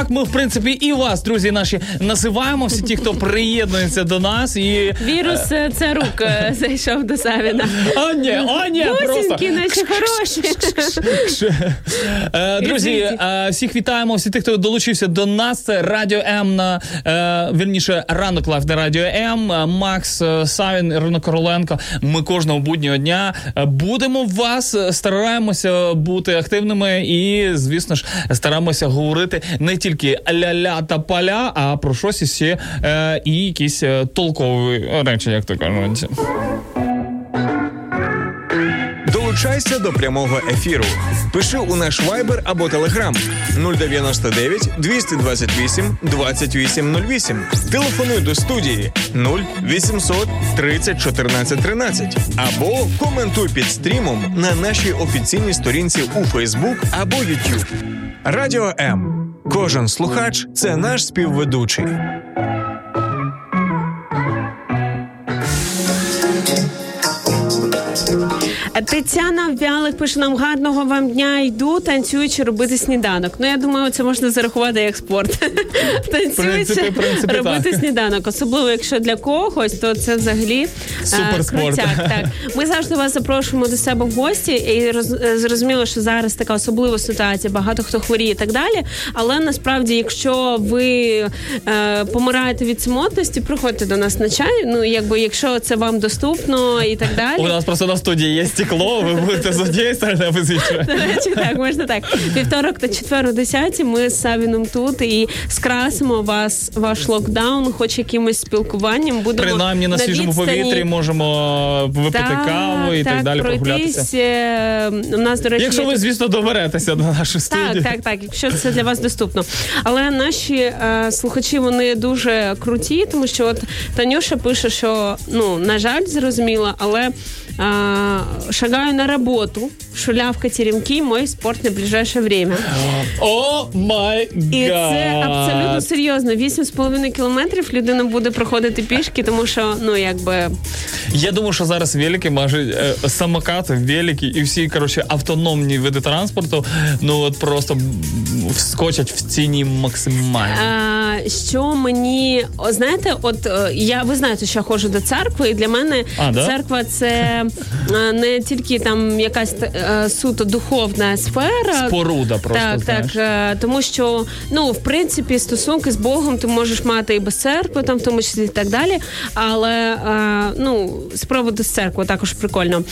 Так. Ми в принципі і вас, друзі, наші називаємо всі ті, хто приєднується до нас. І Вірус е, це рук е, зайшов до Савіна. о, ні, о, ні, просто наші хороші. Е, Друзі, е, всіх вітаємо, всі тих, хто долучився до нас. Це Радіо М на е, вірніше ранок лайф на Радіо М. Е, Макс е, Савін, Ірина Короленко. Ми кожного буднього дня е, будемо вас, е, стараємося бути активними і, звісно ж, стараємося говорити не тільки ля-ля та поля, а про щось іще е, і якісь е, толкові речі, як то кажуть. Долучайся до прямого ефіру. Пиши у наш вайбер або телеграм 099 228 2808. Телефонуй до студії 0800 30 14 13. Або коментуй під стрімом на нашій офіційній сторінці у Фейсбук або YouTube. Радіо М. Кожен слухач це наш співведучий. Тетяна Вялик пише нам гарного вам дня. Йду танцюючи робити сніданок. Ну я думаю, це можна зарахувати як спорт. Танцюючи робити сніданок. Особливо якщо для когось, то це взагалі е, Суперспорт. Так ми завжди вас запрошуємо до себе в гості, і роз- е, зрозуміло, що зараз така особлива ситуація. Багато хто хворіє і так далі. Але насправді, якщо ви е, помираєте від самотності, приходьте до нас на чай. Ну якби якщо це вам доступно і так далі. У нас просто на студії є стекло, ви будете з однієї сторони, а ви з іншої. До речі, так, можна так. Вівторок та четвер о 10 ми з Савіном тут і скрасимо вас, ваш локдаун, хоч якимось спілкуванням. Будемо Принаймні на свіжому відстані. повітрі можемо випити каву і так, далі прогулятися. пройтись. Е, У нас, до речі, Якщо ви, звісно, доберетеся до нашої так, студії. так, так, якщо це для вас доступно. Але наші е, слухачі вони дуже круті, тому що от Танюша пише, що ну на жаль, зрозуміло, але шагаю на роботу, шулявка теремки, мой спорт на ближайшее время. О май І це абсолютно серйозно. 8,5 кілометрів людина буде проходити пішки, тому що ну якби Я думаю, що зараз велики, майже е, самокати, велики і всі коротше автономні види транспорту. Ну от просто вскочать в ціні максимально. А, що мені знаєте, от е, я ви знаєте, що я ходжу до церкви, і для мене А, да? церква це не тільки там якась е, суто духовна сфера. Споруда просто, так, знаєш. так, е, тому що ну в принципі стосунки з Богом ти можеш мати і без церкви, там в тому числі і так далі. Але е, ну з приводу з церкви також прикольно.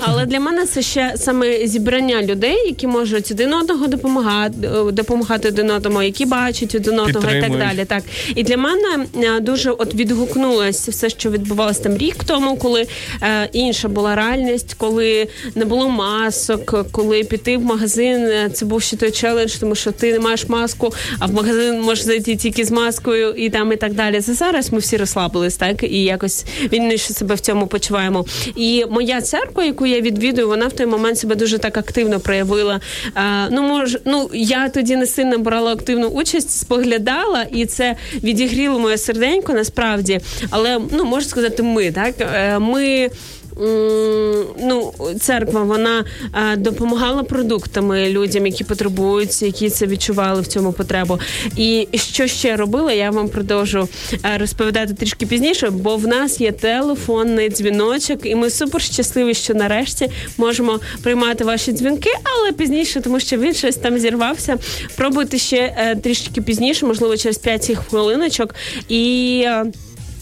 Але для мене це ще саме зібрання людей, які можуть один одного допомагати, е, допомагати один одному, які бачать один одного і так далі. Так і для мене е, дуже от відгукнулося все, що відбувалося там рік тому, коли е, інша була реальність, коли не було масок, коли піти в магазин. е, Це був ще той челендж, тому що ти не маєш маску, а в магазин можеш зайти тільки з маскою і там і так далі. Це зараз ми всі розслабились, так і якось вільніше себе в цьому почуваємо. І моя церква, яку я відвідую, вона в той момент себе дуже так активно проявила. Е, ну може, ну я тоді не сильно брала активну участь, споглядала, і це відігріло моє серденько насправді. Але ну можна сказати, ми так Е, ми. Ну, церква вона е, допомагала продуктами людям, які потребують, які це відчували в цьому потребу. І що ще робила, я вам продовжу е, розповідати трішки пізніше, бо в нас є телефонний дзвіночок, і ми супер щасливі, що нарешті можемо приймати ваші дзвінки, але пізніше, тому що він щось там зірвався. Пробуйте ще е, трішки пізніше, можливо, через 5 хвилиночок. І.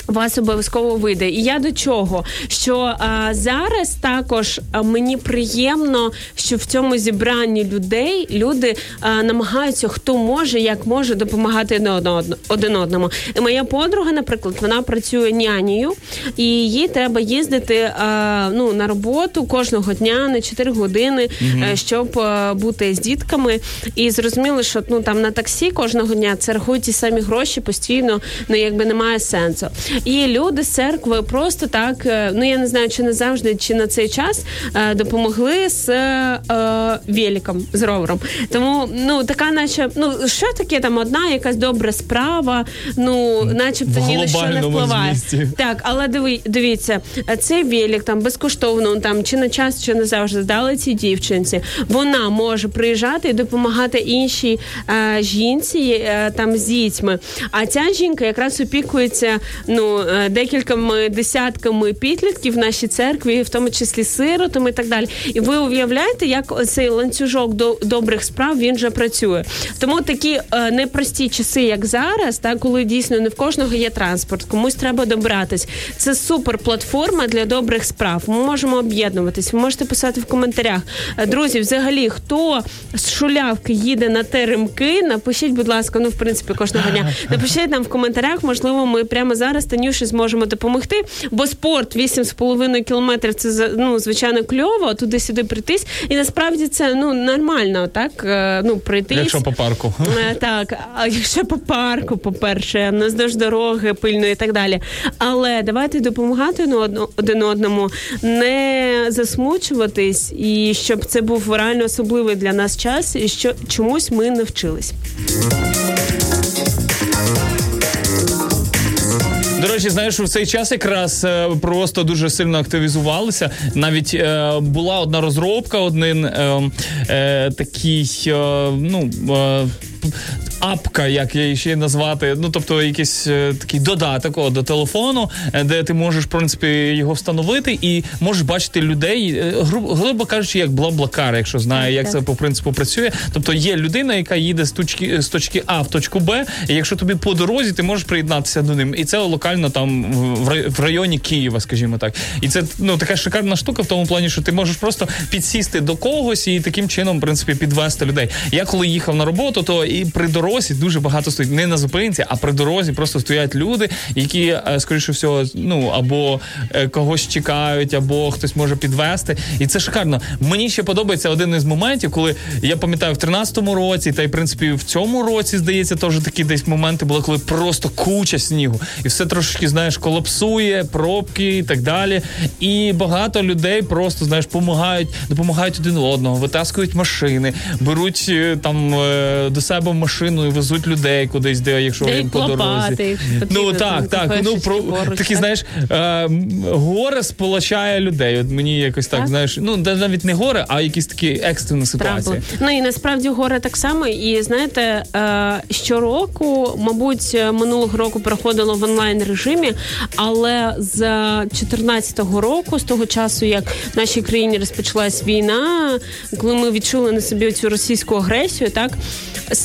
у вас обов'язково вийде. І я до чого? Що а, зараз також а, мені приємно, що в цьому зібранні людей люди а, намагаються, хто може, як може допомагати один один одному. І моя подруга, наприклад, вона працює нянею, і їй треба їздити а, ну, на роботу кожного дня на 4 години, е, щоб е, бути з дітками. І зрозуміло, що ну там на таксі кожного дня це рахують ті самі гроші постійно, ну якби немає сенсу. І люди з церкви просто так, е, ну я не знаю, чи не завжди, чи на цей час е, допомогли з е, великом, з ровером. Тому ну така, наче ну що таке там одна якась добра справа, ну начебто ні на що не впливає. змісті. Так, але диви, дивіться, цей велик там безкоштовно там чи на час, чи не завжди здали цій дівчинці. Вона може приїжджати і допомагати іншій е, жінці е, там з дітьми. А ця жінка якраз опікується ну е, декількома десятками підлітків в нашій церкві, в тому числі сиротами і так далі. І ви уявляєте, як цей ланцюжок до добрих справ він вже працює. Тому такі е, непрості часи, як зараз, так коли дійсно не в кожного є транспорт, комусь треба добратись. Це супер платформа для добрих справ. Ми можемо об'єднуватись. Ви можете писати в коментарях. Е, Друзі, взагалі, хто з шулявки їде на теремки, напишіть, будь ласка, ну в принципі кожного дня. Напишіть нам в коментарях. Можливо, ми прямо зараз Танюші зможемо допомогти. Бо спорт 8,5 кілометрів це ну звичайно кльово. Туди-сюди прийтись. І насправді це ну нормально, так е, ну прийтись. Якщо по парку. Е, Так, а якщо по парку, по-перше, наздовж дороги пильно і так далі. Але давайте допомагати ну, один одному, не засмучуватись, і щоб це був реально особливий для нас час, і що чомусь ми не До речі, знаєш, в цей час якраз е, просто дуже сильно активізувалися. Навіть е, була одна розробка, один е, е, такий, е, ну. Апка, як її ще назвати, ну тобто якийсь е, такий додаток о, до телефону, е, де ти можеш в принципі його встановити і можеш бачити людей, е, гру- грубо кажучи, як блаблакар, якщо знає, як це по принципу працює. Тобто є людина, яка їде з точки з точки А в точку Б, і якщо тобі по дорозі, ти можеш приєднатися до ним. І це локально там в районі Києва, скажімо так. І це ну така шикарна штука в тому плані, що ти можеш просто підсісти до когось і таким чином, в принципі, підвести людей. Я коли їхав на роботу, то і при дорозі дуже багато стоїть не на зупинці, а при дорозі просто стоять люди, які, е, скоріше всього, ну або е, когось чекають, або хтось може підвести. І це шикарно. Мені ще подобається один із моментів, коли я пам'ятаю в 13-му році, та й в принципі в цьому році здається, теж такі десь моменти були, коли просто куча снігу, і все трошки знаєш, колапсує, пробки і так далі. І багато людей просто знаєш, допомагають, допомагають один одного, витаскують машини, беруть е, там до себе в машину і везуть людей кудись, де якщо Де їм по дорозі. якщо Ну так, так. Ну про поруч, такі, так? знаєш, е, горе сполучає людей. От мені якось так, Так. знаєш, ну навіть не горе, а якісь такі екстрена ситуація. Трабли. Ну і насправді горе так само. І знаєте, е, щороку, мабуть, минулого року проходило в онлайн режимі, але з 2014 року, з того часу, як в нашій країні розпочалась війна, коли ми відчули на собі цю російську агресію, так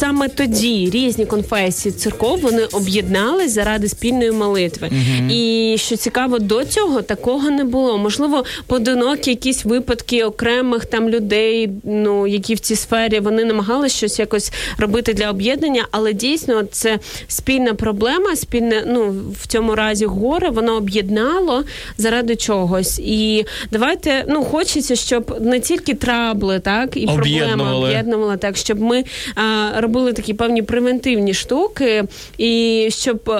саме тоді різні конфесії церков вони об'єднались заради спільної молитви. І що цікаво, до цього такого не було. Можливо, поодинокі якісь випадки окремих там людей, ну які в цій сфері вони намагалися щось якось робити для об'єднання, але дійсно це спільна проблема, спільне, ну в цьому разі горе, воно об'єднало заради чогось. І давайте ну хочеться, щоб не тільки трабли, так і проблеми Об'єднували. об'єднували так, щоб ми а, робили такі певні превентивні штуки, і щоб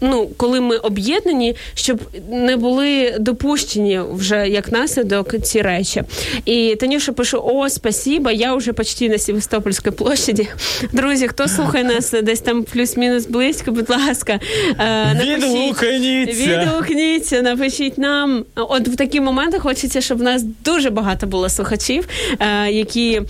ну, коли ми об'єднані, щоб не були допущені вже як наслідок ці речі. І Танюша пише: О, спасіба, я вже почти на Севастопольській площаді. Друзі, хто слухає нас десь там плюс-мінус близько, будь ласка, е. Відгукніться. Відгукніться, напишіть нам. От в такі моменти хочеться, щоб в нас дуже багато було слухачів, е, які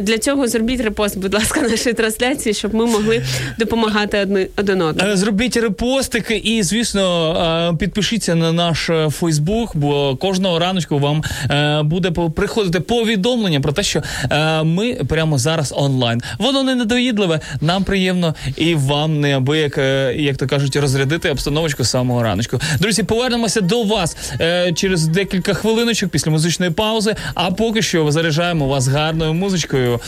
для цього зробіть репост, будь ласка, нашої трансляції, щоб ми могли допомагати один одному. Е, Зробіть репостики і, звісно, е, підпишіться на наш е, Фейсбук, бо кожного раночку вам буде приходити повідомлення про те, що ми прямо зараз онлайн. Воно не недоїдливе, нам приємно і вам неабияк, як то кажуть, розрядити обстановочку з самого раночку. Друзі, повернемося до вас через декілька хвилиночок після музичної паузи. А поки що заряджаємо вас гарною музичкою.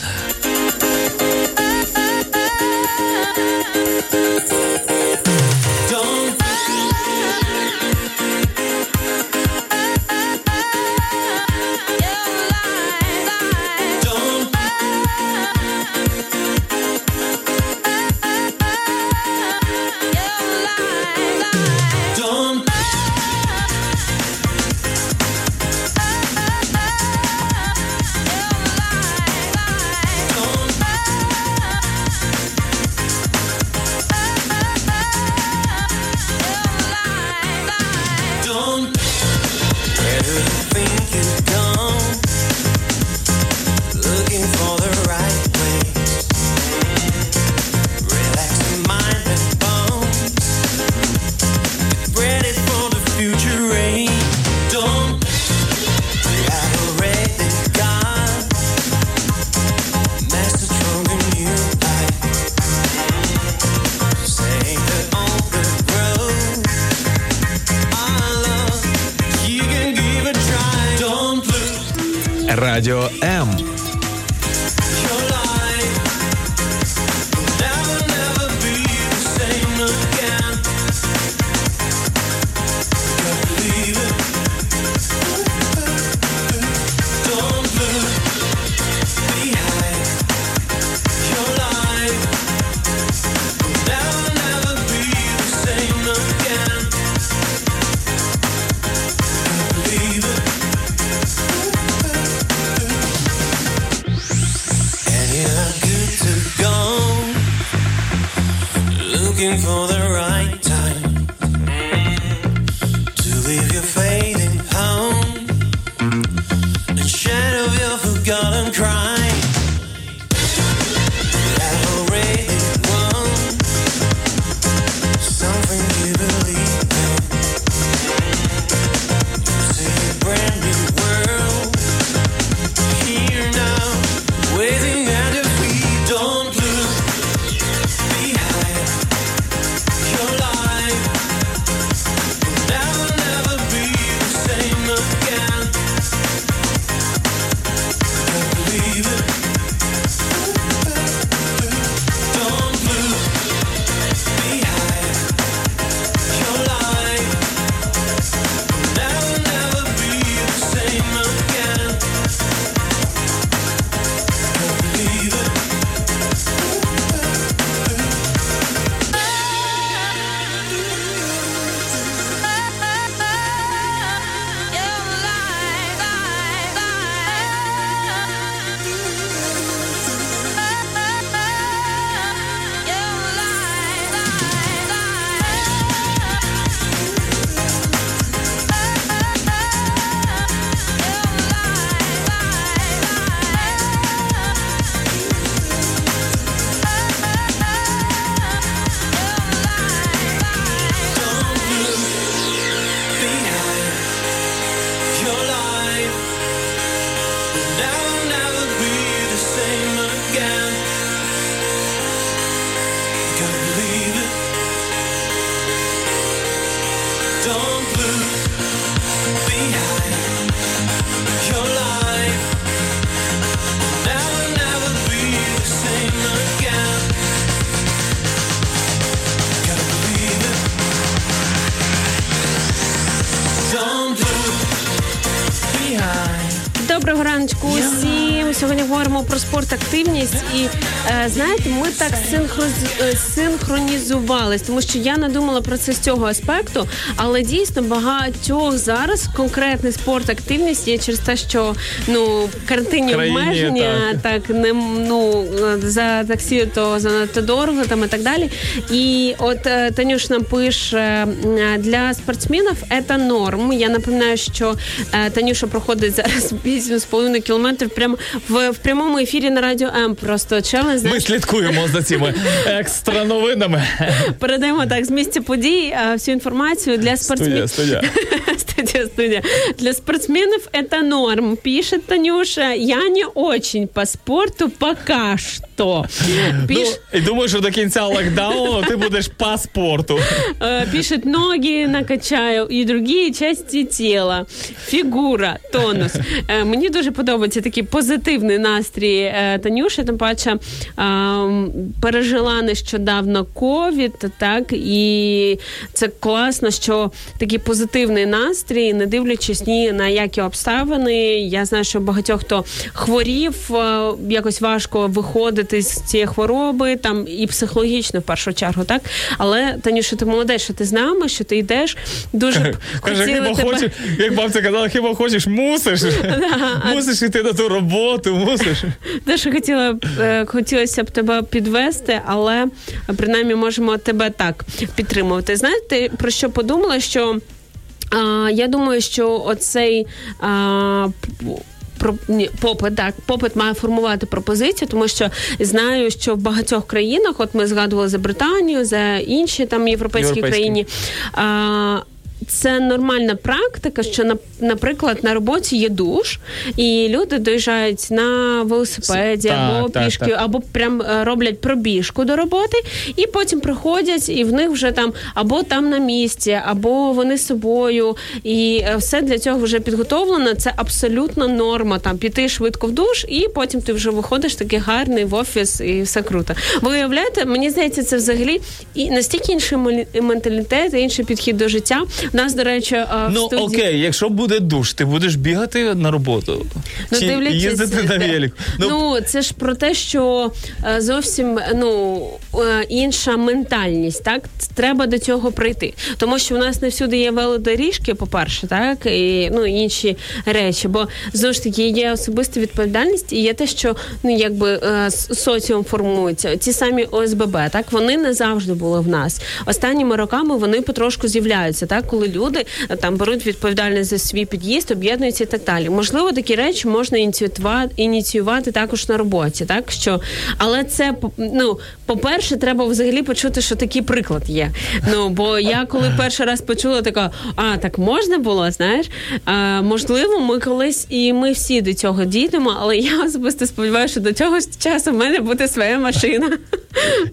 Активність. І е, знаєте, ми так синхроз- е, синхронізувались, тому що я не думала про це з цього аспекту, але дійсно багатьох зараз конкретний спорт, активність є через те, що ну карантинні Країні, обмеження так не ну за таксі, то занадто дорого там і так далі. І от е, Танюш нам пише для спортсменів це норм. Я напоминаю, що е, Танюша проходить зараз 8,5 кілометрів прямо в, в прямому ефірі на радіо М. Просто челендж. Ми знаєш, слідкуємо за цими екстра новинами. передаємо так з місця подій е, всю інформацію для Студія, спортсменів. студія. Студия, студия. Для спортсменов это норм. Пишет Танюша, я не очень по спорту пока что. Ну, Пиш- і думаю, що до кінця локдауну ти будеш по спорту. Пишет, ноги накачаю і другі часті тіла, фігура, тонус. Е, Мені дуже подобається такий позитивний настрій е, Танюші, тим паче е, пережила нещодавно ковід, так, і це класно, що такий позитивний настрій, не дивлячись ні на які обставини. Я знаю, що багатьох хто хворів, е, якось важко виходити з цієї хвороби, там і психологічно в першу чергу, так. Але Танюша, ти молодець, що ти з нами, що ти йдеш. Дуже б Каже, хіба тебе... хочеш, як бабця казала, хіба хочеш, мусиш. Мусиш йти на ту роботу, мусиш. Дуже хотіла е, хотілося б тебе підвести, але принаймні можемо тебе так підтримувати. Знаєте, про що подумала? Що я думаю, що оцей. Про ні, попит, так, попит має формувати пропозицію, тому що знаю, що в багатьох країнах, от ми згадували за Британію, за інші там європейські Європейські. країни. А, це нормальна практика, що на- наприклад на роботі є душ, і люди доїжджають на велосипеді Так, або так, пішки, так. або прям е, роблять пробіжку до роботи, і потім приходять, і в них вже там або там на місці, або вони з собою, і е, все для цього вже підготовлено. Це абсолютно норма. Там піти швидко в душ, і потім ти вже виходиш такий гарний в офіс, і все круто. Ви уявляєте, мені здається, це взагалі і настільки інший менталітет, інший підхід до життя. Нас, до речі, е, в Ну студії... окей, якщо буде душ, ти будеш бігати на роботу Ну, чи дивлячись, їздити на де- велику. Ну, це ж про те, що е, зовсім ну е, інша ментальність, так треба до цього прийти. Тому що у нас не всюди є велодоріжки, по-перше, так і ну інші речі. Бо знову ж таки є особиста відповідальність, і є те, що ну якби е, соціум формується. Ті самі ОСББ, так вони не завжди були в нас. Останніми роками вони потрошку з'являються, так коли люди е, там беруть відповідальність за свій під'їзд, об'єднуються і так далі. Можливо, такі речі можна ініціювати, ініціювати також на роботі, так що, але це ну, по-перше, треба взагалі почути, що такий приклад є. Ну бо я коли перший раз почула, така а так можна було, знаєш. А, можливо, ми колись і ми всі до цього дійдемо, але я особисто сподіваюся, що до цього часу в мене буде своя машина.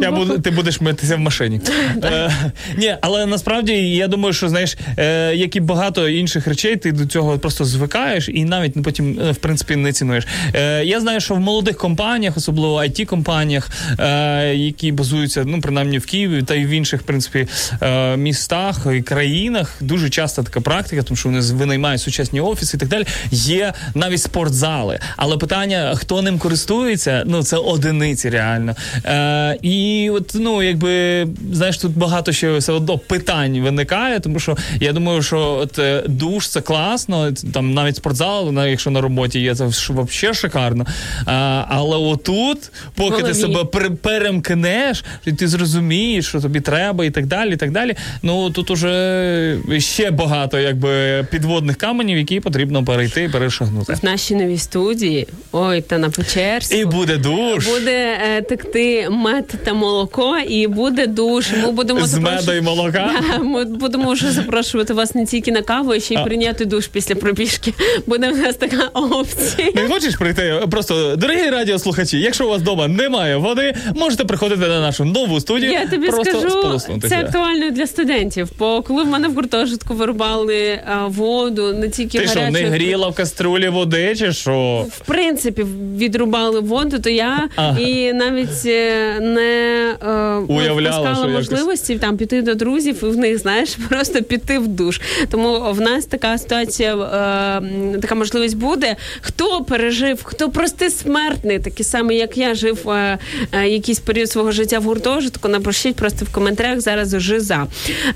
Я буду, ти будеш митися в машині. Е, ні, але насправді я думаю, що знаєш, е, як і багато інших речей, ти до цього просто звикаєш і навіть потім, е, в принципі, не цінуєш. Е, я знаю, що в молодих компаніях, особливо it компаніях, е, які базуються, ну принаймні в Києві та й в інших, в принципі, е, містах і країнах, дуже часто така практика, тому що вони винаймають сучасні офіси і так далі. Є навіть спортзали. Але питання, хто ним користується, ну це одиниці реально. Е, і от, ну, якби, знаєш, тут багато ще все одно питань виникає, тому що я думаю, що от е, душ це класно, там навіть спортзал, якщо на роботі є, це взагалі шикарно. А, але отут, поки ти себе пер- перемкнеш, і ти зрозумієш, що тобі треба, і так далі. і так далі. Ну тут уже ще багато якби підводних каменів, які потрібно перейти і перешагнути. В нашій новій студії, ой, та на Печерську. І буде душ. Буде е, текти мед та молоко, і буде душ. Ми будемо З меду і молока? Да, Ми будемо вже запрошувати вас не тільки на каву, а ще й А. прийняти душ після пробіжки. Буде в нас така опція. Не хочеш прийти? Просто дорогі радіослухачі, якщо у вас вдома немає води, можете приходити на нашу нову студію. Я тобі просто скажу, це актуально для студентів. Бо коли в мене в гуртожитку вирубали а, воду, не тільки Ти що, не гріла в каструлі води, чи що? в принципі відрубали воду, то я Ага. і навіть е, не е, Уявляла, що якось- можливості там піти до друзів і в них знаєш просто піти в душ. Тому в нас така ситуація, е, така можливість буде. Хто пережив, хто простий смертний, такий самий, як я жив е, е, якийсь період свого життя в гуртожитку. Напишіть просто в коментарях зараз уже за. Е,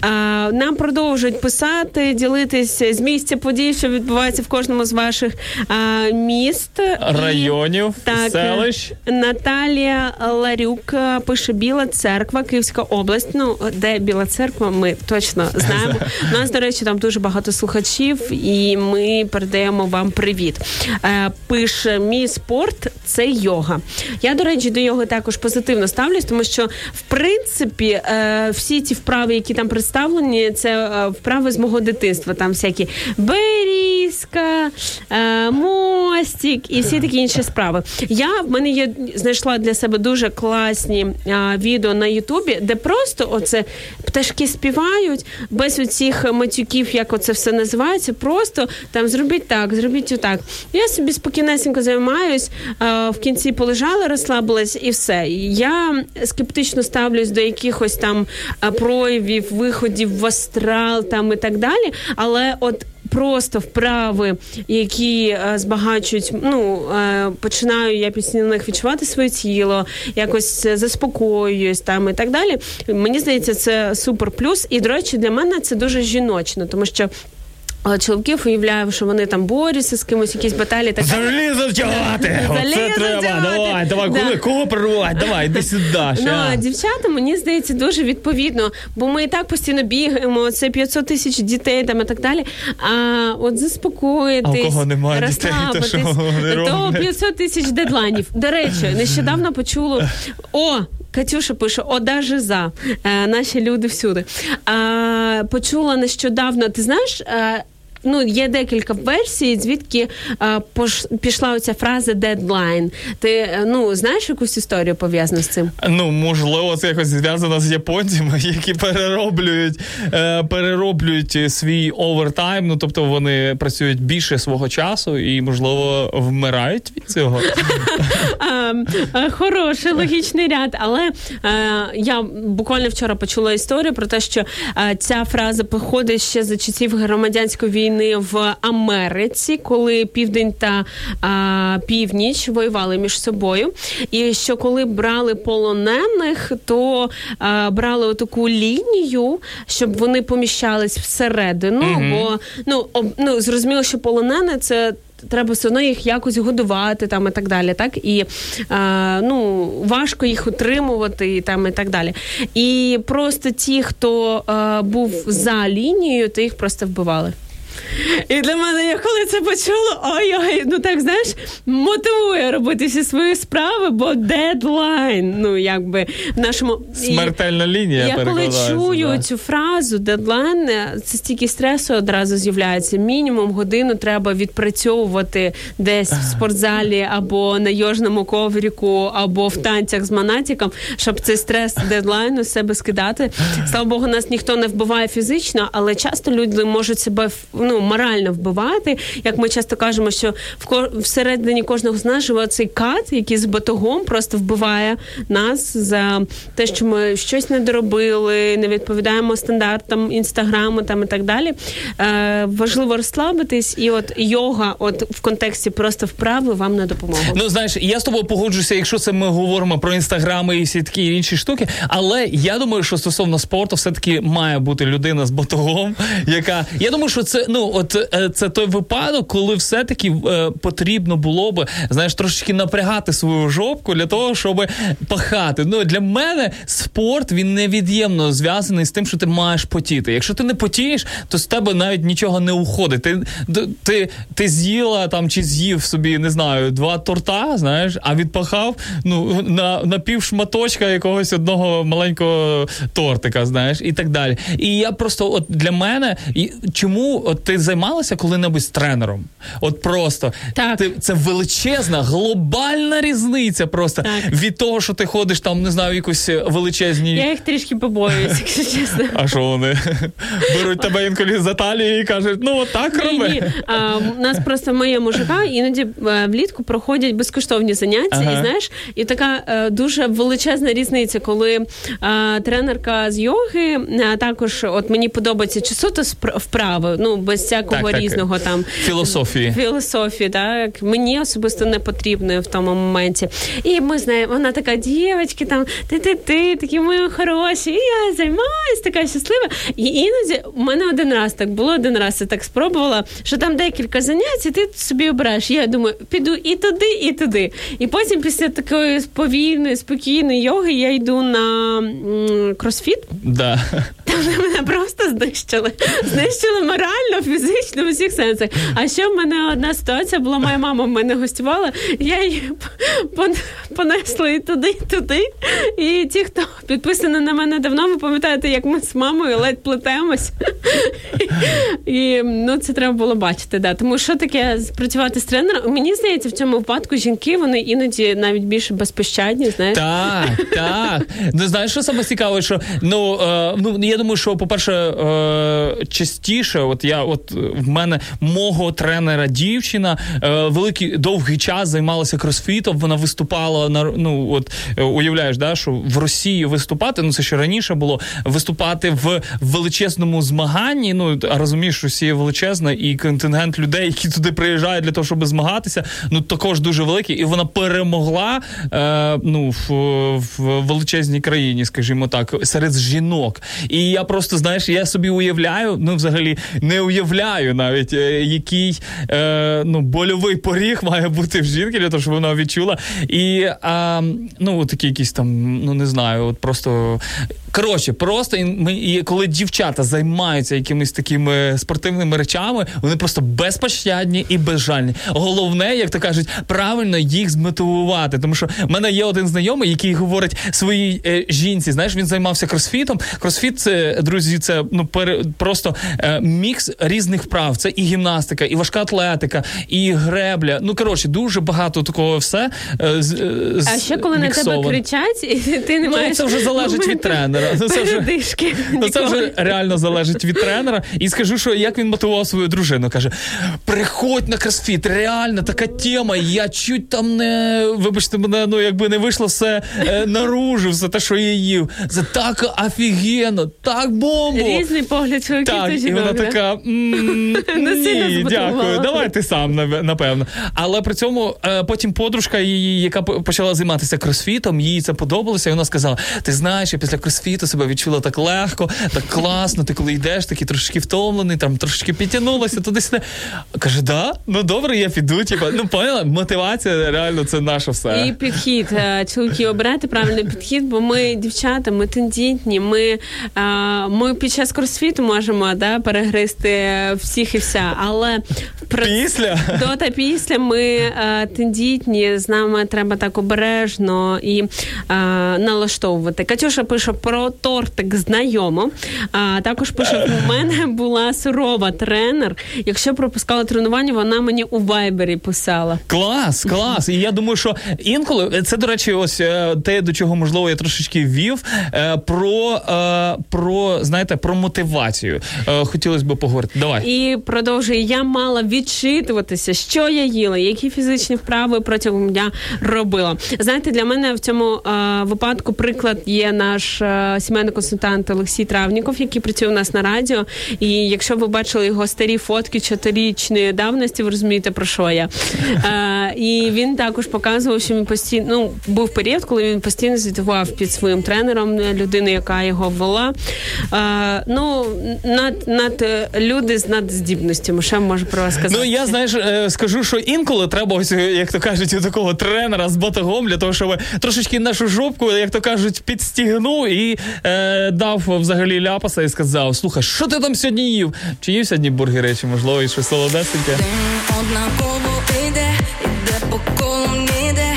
нам продовжують писати, ділитись з місця подій, що відбувається в кожному з ваших е, міст І- Районів, так, селищ. Наталія Ларюк е, пише Біла церква, Київська область. Ну де Біла церква, ми точно знаємо. Нас, до речі, там дуже багато слухачів, і ми передаємо вам привіт. Е, Пише мій спорт це йога. Я, до речі, до йоги також позитивно ставлюсь, тому що в принципі е, всі ті вправи, які там представлені, це е, вправи з мого дитинства. Там всякі берізка, мостик і всі такі інші справи. Я в мене є знайшла для себе дуже класні відео на Ютубі, де просто оце пташки співають без оцих матюків, як оце все називається. Просто там зробіть так, зробіть отак. Я собі спокійнесенько займаюсь, в кінці полежала, розслабилась і все. Я скептично ставлюсь до якихось там проявів, виходів в астрал там і так далі. Але от просто вправи, які е, збагачують. Ну е, починаю я після них відчувати своє тіло, якось е, заспокоююсь там і так далі. Мені здається, це супер плюс. І до речі, для мене це дуже жіночно, тому що. Чоловіків уявляю, що вони там борються з кимось, якісь баталії. Так. Залізо тягати! Оце треба. Давай, давай, Да. коли кого прорвати? Давай, іди сюди. Ну, а дівчата, мені здається, дуже відповідно, бо ми і так постійно бігаємо, це 500 тисяч дітей там і так далі. А от заспокоїтись, А у кого немає дітей, то що вони то 500 тисяч дедлайнів. До речі, нещодавно почула. О, Катюша пише: Ода жиза, е, наші люди всюди. Е, почула нещодавно. Ти знаєш? Е, Ну, є декілька версій, звідки е, пош, пішла оця фраза дедлайн. Ти е, ну знаєш якусь історію пов'язану з цим? Ну, можливо, це якось зв'язано з японцями, які перероблюють, е, перероблюють свій овертайм. Ну тобто вони працюють більше свого часу і, можливо, вмирають від цього. А, Хороший логічний ряд, але я буквально вчора почула історію про те, що ця фраза походить ще за часів громадянської війни в Америці, коли південь та а, північ воювали між собою. І що коли брали полонених, то а, брали таку лінію, щоб вони поміщались всередину. Бо ну об, ну зрозуміло, що полонене це. Треба все одно їх якось годувати там і так далі, так і е, ну важко їх утримувати і там і так далі. І просто ті, хто е, був за лінією, то їх просто вбивали. І для мене, я коли це почула, ой-ой, ну так знаєш, мотивує робити всі свої справи, бо дедлайн, ну якби в нашому Смертельна лінія. Я коли чую да. цю фразу дедлайн, це стільки стресу одразу з'являється. Мінімум годину треба відпрацьовувати десь в спортзалі або на йожному ковріку, або в танцях з манатіком, щоб цей стрес дедлайну з себе скидати. Слава Богу, нас ніхто не вбиває фізично, але часто люди можуть себе ну, морально вбивати. Як ми часто кажемо, що в всередині кожного з нас живе цей кат, який з батогом просто вбиває нас за те, що ми щось не доробили, не відповідаємо стандартам інстаграму там і так далі. Е, важливо розслабитись, і от йога, от в контексті просто вправи вам на допомогу. Ну знаєш, я з тобою погоджуся, якщо це ми говоримо про інстаграми і всі такі інші штуки. Але я думаю, що стосовно спорту, все таки має бути людина з батогом, яка я думаю, що це ну от е, це той випадок, коли все-таки е, потрібно було би знаєш трошечки напрягати свою жопку для того, щоб пахати. Ну для мене спорт він невід'ємно зв'язаний з тим, що ти маєш потіти. Якщо ти не потієш, то з тебе навіть нічого не уходить. Ти, ти, ти з'їла там чи з'їв собі, не знаю, два торта, знаєш, а відпахав ну на, на пів шматочка якогось одного маленького тортика, знаєш, і так далі. І я просто, от для мене, і чому от ти займалася коли-небудь з тренером? От просто Так. ти це величезна, глобальна різниця просто Так. від того, що ти ходиш там, не знаю, якусь величезні. Я їх трішки побоююся, якщо чесно. А що вони беруть тебе інколи за талію і кажуть, ну от так роби. ні. А, у нас просто моє мужика іноді е, влітку проходять безкоштовні заняття, Ага. і знаєш, і така е, дуже величезна різниця, коли е, тренерка з йоги е, також, от мені подобається чи суто вправи, ну без всякого Так, так. різного там Філософії. філософії, так мені особисто не потрібно в тому моменті. І ми знаємо, вона така дівчатки, там ти ти ти такі ми хороші. І я займаюся, така щаслива. І іноді у мене один раз так було, один раз я так спробувала, що там декілька занять, і ти собі обираєш. Я думаю, піду і туди, і туди. І потім після такої повільної, спокійної йоги я йду на м, кросфіт. Да. Там мене просто знищили. Знищили морально, фізично, в усіх сенсах. А ще в мене одна ситуація була, моя мама в мене гостювала, я її пон- понесла і туди, і туди. І ті, хто підписані на мене давно, ви пам'ятаєте, як ми з мамою ледь плетемось. І ну, це треба було бачити. Да. Тому що таке працювати з тренером? Мені здається, в цьому випадку жінки вони іноді навіть більше безпощадні, знаєш. Так, так. Ну знаєш, що саме цікаве, що ну, е, ну я думаю, що по-перше, е, частіше, от я, от е, в мене мого тренера дівчина е, великий довгий час займалася кросфітом. Вона виступала на ну от е, уявляєш, да, що в Росії виступати, ну це ще раніше було виступати в величезному змаганні. Ну розумієш, Росія величезна, і контингент людей, які туди приїжджають для того, щоб змагатися, ну також дуже великий, і вона перемогла е, ну в, в величезній країні, скажімо так, серед жінок. І я просто знаєш, я собі уявляю, ну взагалі не уявляю навіть е, який е, ну больовий поріг має бути в жінки для того, щоб вона відчула. І е, ну такі якісь там, ну не знаю, от просто Коротше, просто і ми, і коли дівчата займаються якимись такими спортивними речами, вони просто безпощадні і безжальні. Головне, як то кажуть, правильно їх змотивувати. Тому що в мене є один знайомий, який говорить своїй е, жінці. Знаєш, він займався кросфітом. Кросфіт, це друзі, це ну пере, просто е, мікс різних вправ. Це і гімнастика, і важка атлетика, і гребля. Ну коротше, дуже багато такого все. Е, з, е, А ще коли на тебе кричать, і ти не Ну, маєш це вже залежить від моменту тренера. Ну, це вже-. Ну, це вже реально залежить від тренера. І скажу, що як він мотивував свою дружину, каже: приходь на кросфіт, реально така тема. Я чуть там не вибачте мене, ну якби не вийшло все е, наружу, все те, що я їв. Це так офігенно, так бомбо. Різний погляд чоловіків та Так, і вона така «М, Не сильно ні, дякую, давай ти сам напевно. Але при цьому е, потім подружка її, яка почала займатися кросфітом, їй це подобалося, і вона сказала: Ти знаєш, я після кросфіту себе відчула так легко, так класно. Ти коли йдеш, такий трошки втомлений, там трошки підтягнулася, туди сюди. Каже, да, ну добре, я піду. Типа, ну поняла, мотивація реально це наше все. І підхід. Е, Чоловіки, обирайте правильний підхід, бо ми дівчата, ми тендітні, ми, е, ми під час кросфіту можемо да, перегризти всіх і вся. Але Після? до та після ми е, тендітні, з нами треба так обережно і налаштовувати. Катюша пише про тортик знайомо. А також пише: у мене була сурова тренер. Якщо пропускала тренування, вона мені у вайбері писала. Клас, клас. І я думаю, що інколи це, до речі, ось е, те, до чого можливо я трошечки ввів, е, про, е, про знаєте, про мотивацію. Хотілося б поговорити. Давай. І продовжує, я мала відчитуватися, що я їла, які фізичні вправи протягом дня робила. Знаєте, для мене в цьому випадку приклад є наш сімейний консультант Олексій Травніков, який працює у нас на радіо. І якщо ви бачили його старі фотки чотирічної давності, ви розумієте про що я. Е, і він також показував, що він постійно ну, був період, коли він постійно звітував під своїм тренером людину, яка його ввела. Е, ну, над, над люди з надздібностями, що я можу про вас сказати. Ну я знаєш, е, скажу, що інколи треба ось, як то кажуть, такого тренера з батогом для того, щоб трошечки нашу жопку, як то кажуть, підстігнув і е, дав взагалі ляпаса і сказав: слухай, що ти там сьогодні їв? Чи їв сьогодні бургери, чи можливо і щось солодесеньке? Однаково іде, іде по колу ніде.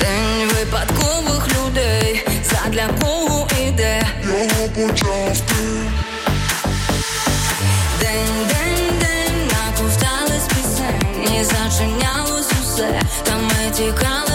День випадкових людей, задля кого іде. День, день, день, наковтались пісень, і ми тікали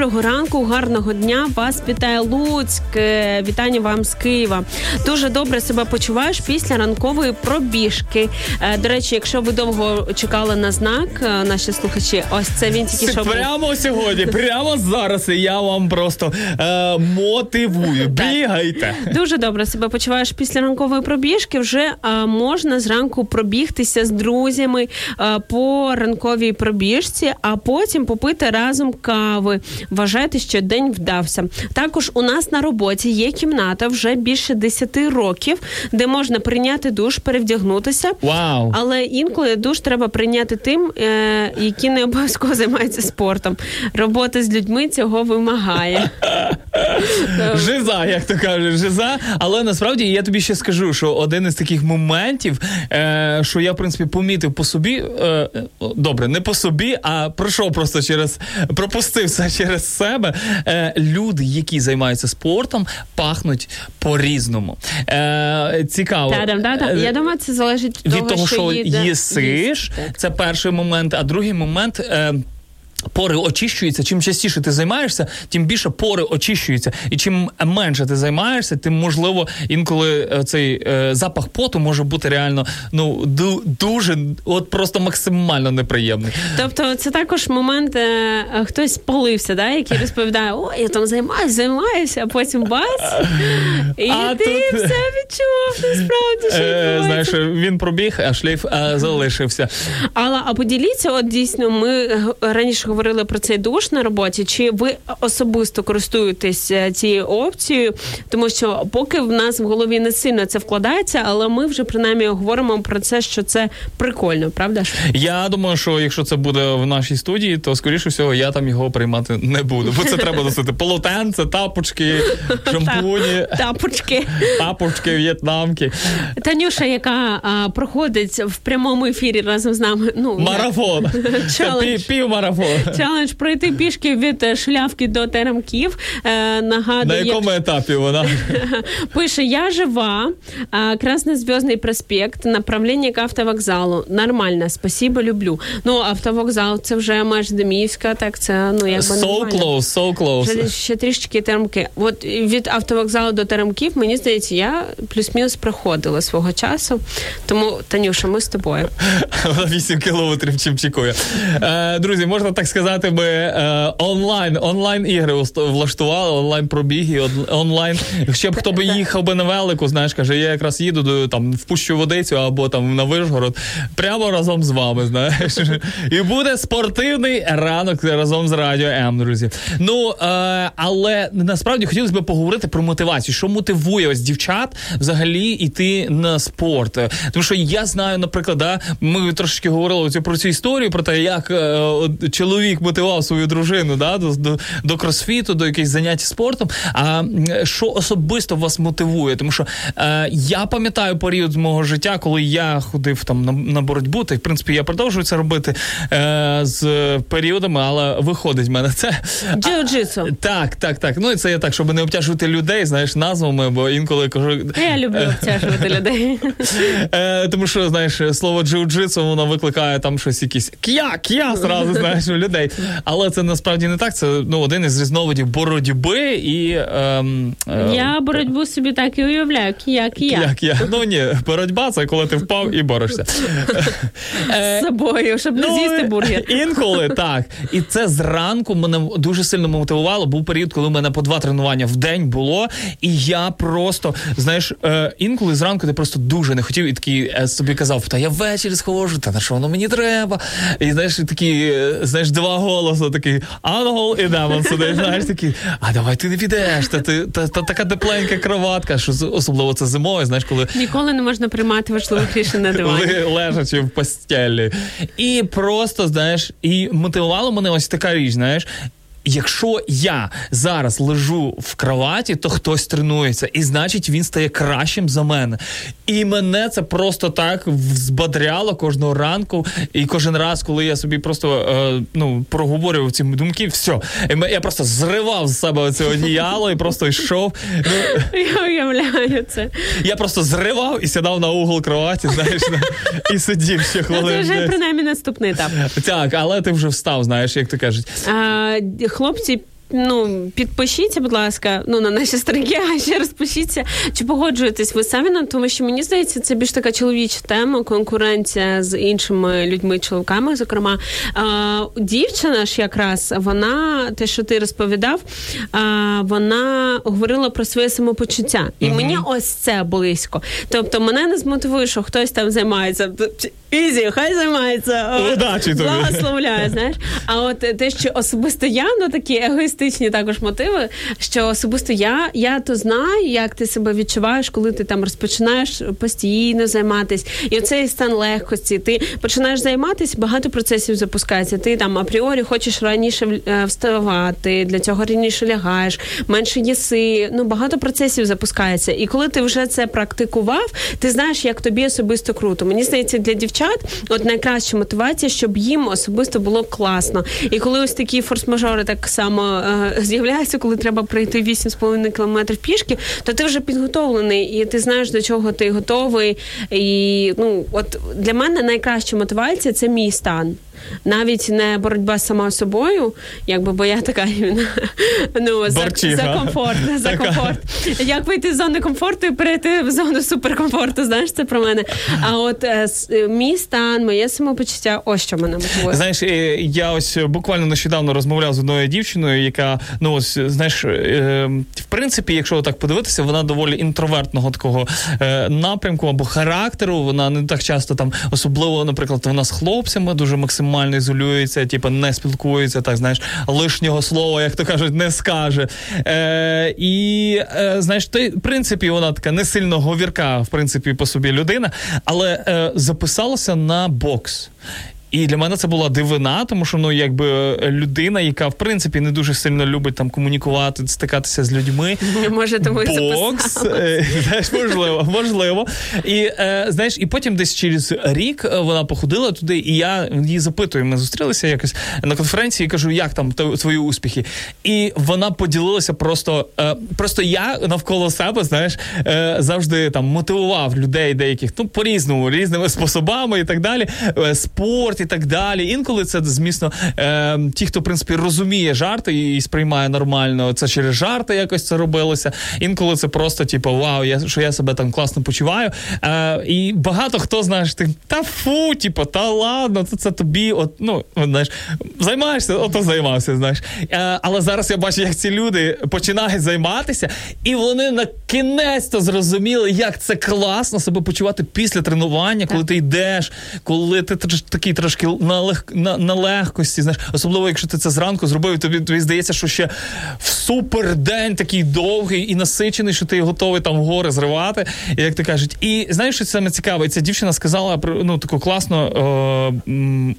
нам доброго ранку, гарного дня. Вас вітає Луцьк. Е, Вітання вам з Києва. Дуже добре себе почуваєш після ранкової пробіжки. Е, До речі, якщо ви довго чекали на знак, е, наші слухачі, ось це він тільки що був. Прямо сьогодні, прямо зараз я вам просто е, мотивую. Бігайте. Дуже добре себе почуваєш після ранкової пробіжки. Вже а, можна зранку пробігтися з друзями а, по ранковій пробіжці, а потім попити разом кави. Вважайте, що день вдався. Також у нас на роботі є кімната вже більше 10 років, де можна прийняти душ, перевдягнутися. Вау. Але інколи душ треба прийняти тим, е, які не обов'язково займаються спортом. Робота з людьми цього вимагає. Жиза, як то кажуть, жиза. Але насправді я тобі ще скажу, що один із таких моментів, е, що я в принципі помітив по собі, е, добре, не по собі, а пройшов просто через пропустив це через себе. Е, люди, які займаються спортом, пахнуть по-різному. Е, цікаво. Та-дам-да-да. Е, Я думаю, це залежить від, від того, що їсиш. Так. це перший момент. А другий момент. Е, Пори очищуються. Чим частіше ти займаєшся, тим більше пори очищуються. І чим менше ти займаєшся, тим можливо інколи е, цей е, запах поту може бути реально ну ду- дуже, от просто максимально неприємний. Тобто, це також момент, е, е, хтось спалився, да, який розповідає, о, я там займаюся, займаюся, а потім бац, і А ти тут- все відчув, насправді, що Е, знаєш, він пробіг, а шлейф е, залишився. Алла, а поділіться, от дійсно, ми раніше говорили про цей душ на роботі. Чи ви особисто користуєтесь е, цією опцією? Тому що поки в нас в голові не сильно це вкладається, але ми вже принаймні говоримо про це, що це прикольно, правда ж? Я думаю, що якщо це буде в нашій студії, то скоріше всього я там його приймати не буду. Бо це треба носити полотенце, тапочки, шампуні, Тапочки. тапочки, в'єтнамки. Танюша, яка а, проходить в прямому ефірі разом з нами. Ну Марафон. Пів, пів марафон. челендж пройти пішки від е, шлявки до теремків. Е, На нагадує, якому етапі вона? пише: Я жива, Краснозв'язний проспект, направлення к автовокзалу. Нормально, спасибо, люблю. Ну, автовокзал це вже майже Деміївська, так це ну якби So нормально. close, so close. ще трішечки теремки. От від автовокзалу до теремків, мені здається, я плюс-мінус проходила свого часу. Тому, Танюша, ми з тобою. Вона 8 кілометрів чимчикує. Е, друзі, можна так сказати, ми е, онлайн, онлайн ігри влаштували, онлайн пробіги, онлайн. Якщо б хто би їхав би на велику, знаєш, каже, я якраз їду до там в Пущу Водицю або там на Вишгород, прямо разом з вами, знаєш. І буде спортивний ранок разом з радіо М, друзі. Ну е, але насправді хотілося б поговорити про мотивацію, що мотивує ось дівчат взагалі йти на спорт. Тому що я знаю, наприклад, да, ми трошечки говорили про цю історію, про те, як е, от чоловік мотивував свою дружину да, до, до, до кросфіту, до якихось занять спортом. А що особисто вас мотивує? Тому що е, я пам'ятаю період з мого життя, коли я ходив там на, на боротьбу, та в принципі я продовжую це робити е, з періодами, але виходить в мене це. Джиу-джитсу. Так, так, так. Ну і це я так, щоб не обтяжувати людей, знаєш, назвами, бо інколи кажу. Я люблю обтяжувати людей. Е, тому що, знаєш, слово джиу-джитсу, воно викликає там щось якісь к'я, к'я, зразу знаєш людей. Але це насправді не так. Це ну, один із різновидів боротьби і. Ем, е, Я боротьбу собі так і уявляю. Кія, кія. Як я? Ну ні, боротьба це коли ти впав і борешся. Е, З собою, щоб не з'їсти бургер. Інколи так. І це зранку мене дуже сильно мотивувало. Був період, коли в мене по два тренування в день було. І я просто, знаєш, е, інколи зранку ти просто дуже не хотів і такий е, собі казав, та я ввечері схожу, та на що воно мені треба? І знаєш, такі, е, знаєш, два голоси такий ангел і демон сидить, знаєш, такий, а давай ти не підеш, та, ти, та, та така тепленька кроватка, що особливо це зимою, знаєш, коли Ніколи не можна приймати важливих рішень на дивані. лежачи в постелі. І просто, знаєш, і мотивувала мене ось така річ, знаєш. Якщо я зараз лежу в кроваті, то хтось тренується, і значить він стає кращим за мене. І мене це просто так взбадряло кожного ранку. І кожен раз, коли я собі просто е, ну, проговорював ці думки, все, я просто зривав з себе це одіяло і просто йшов. Ну, Я уявляю це. я просто зривав і сідав на угол кроваті, знаєш, і сидів ще Ну, Це вже принаймні наступний етап. Так, але ти вже встав, знаєш, як то кажуть. Хлопці. Ну, підпишіться, будь ласка, ну на наші сторінки, а ще раз пишіться, чи погоджуєтесь ви самі на тому, що мені здається, це більш така чоловіча тема, конкуренція з іншими людьми, чоловіками. Зокрема, дівчина ж якраз вона, те, що ти розповідав, вона говорила про своє самопочуття, і мені ось це близько. Тобто, мене не змотивує, що хтось там займається. Ізі, хай займається. Удачі тобі. Благословляю, знаєш. А от те, що особисто я, ну такі егоїстичні також мотиви, що особисто я, я то знаю, як ти себе відчуваєш, коли ти там розпочинаєш постійно займатися. І оцей стан легкості. Ти починаєш займатися, багато процесів запускається. Ти там апріорі хочеш раніше е, вставати, для цього раніше лягаєш, менше їси. Ну багато процесів запускається. І коли ти вже це практикував, ти знаєш, як тобі особисто круто. Мені здається, для дівчат от найкраща мотивація, щоб їм особисто було класно. І коли ось такі форс-мажори так само е, з'являються, коли треба пройти 8,5 кілометрів пішки, то ти вже підготовлений, і ти знаєш до чого ти готовий. І ну, от для мене найкраща мотивація це мій стан. Навіть не боротьба сама собою, якби бо я така іменно, ну за, за комфорт, за Така. комфорт. Як вийти з зони комфорту і перейти в зону суперкомфорту, знаєш, це про мене. А от е, е, мій стан, моє самопочуття, ось що мене мотивує. Знаєш, е, я ось буквально нещодавно розмовляв з одною дівчиною, яка, ну ось, знаєш, е, в принципі, якщо так подивитися, вона доволі інтровертного такого е, напрямку або характеру. Вона не так часто там, особливо, наприклад, вона з хлопцями дуже максимально ізолюється, типу не спілкується, так знаєш, лишнього слова, як то кажуть, не скаже. Е, і е, знаєш, ти, в принципі, вона така не сильно говірка, в принципі, по собі людина, але е, записалася на бокс. І для мене це була дивина, тому що ну якби е, людина, яка в принципі не дуже сильно любить там комунікувати, стикатися з людьми. Може, тому Бокс, е, знаєш, можливо, можливо. І е, знаєш, і потім десь через рік вона походила туди, і я її запитую. Ми зустрілися якось на конференції і кажу, як там твої успіхи. І вона поділилася просто. Просто я навколо себе, знаєш, завжди там мотивував людей деяких, ну по-різному, різними способами і так далі. Е, і так далі. Інколи це, звісно, е, ті, хто в принципі розуміє жарти і сприймає нормально, це через жарти якось це робилося. Інколи це просто, типу, вау, я що я себе там класно почуваю. Е, і багато хто знаєш, ти та фу, типу, та ладно, це, це тобі, от ну знаєш, займаєшся, ото займався. Знаєш. Е, але зараз я бачу, як ці люди починають займатися, і вони на кінець-то зрозуміли, як це класно себе почувати після тренування, коли ти йдеш, коли ти такий трошки на, лег, на, на легкості, знаєш, особливо якщо ти це зранку зробив, тобі, тобі здається, що ще в супер день такий довгий і насичений, що ти готовий там гори зривати, як ти кажуть. І знаєш, що саме цікаве? Ця дівчина сказала про ну таку класну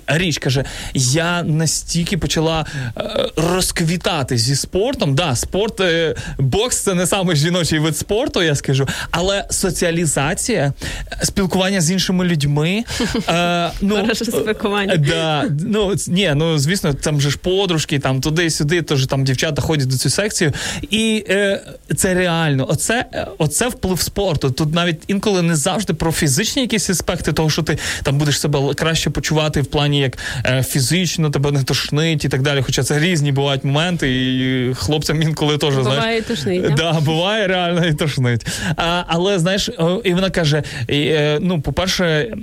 е, річ. каже: я настільки почала е, розквітати зі спортом. Да, спорт, е, бокс це не саме жіночий вид спорту, я скажу, але соціалізація, спілкування з іншими людьми. Е, ну, спілкування. е, Да, ну ні, ну звісно, там же ж подружки, там туди-сюди, теж там дівчата ходять до цю секцію. І е, це реально, оце, е, оце вплив спорту. Тут навіть інколи не завжди про фізичні якісь аспекти, того, що ти там будеш себе краще почувати в плані як е, фізично, тебе не тошнить і так далі. Хоча це різні бувають моменти, і хлопцям інколи теж знаєш. Буває і тошнить, да? Буває реально і тошнить. А, але знаєш, і вона каже: е, ну, по-перше,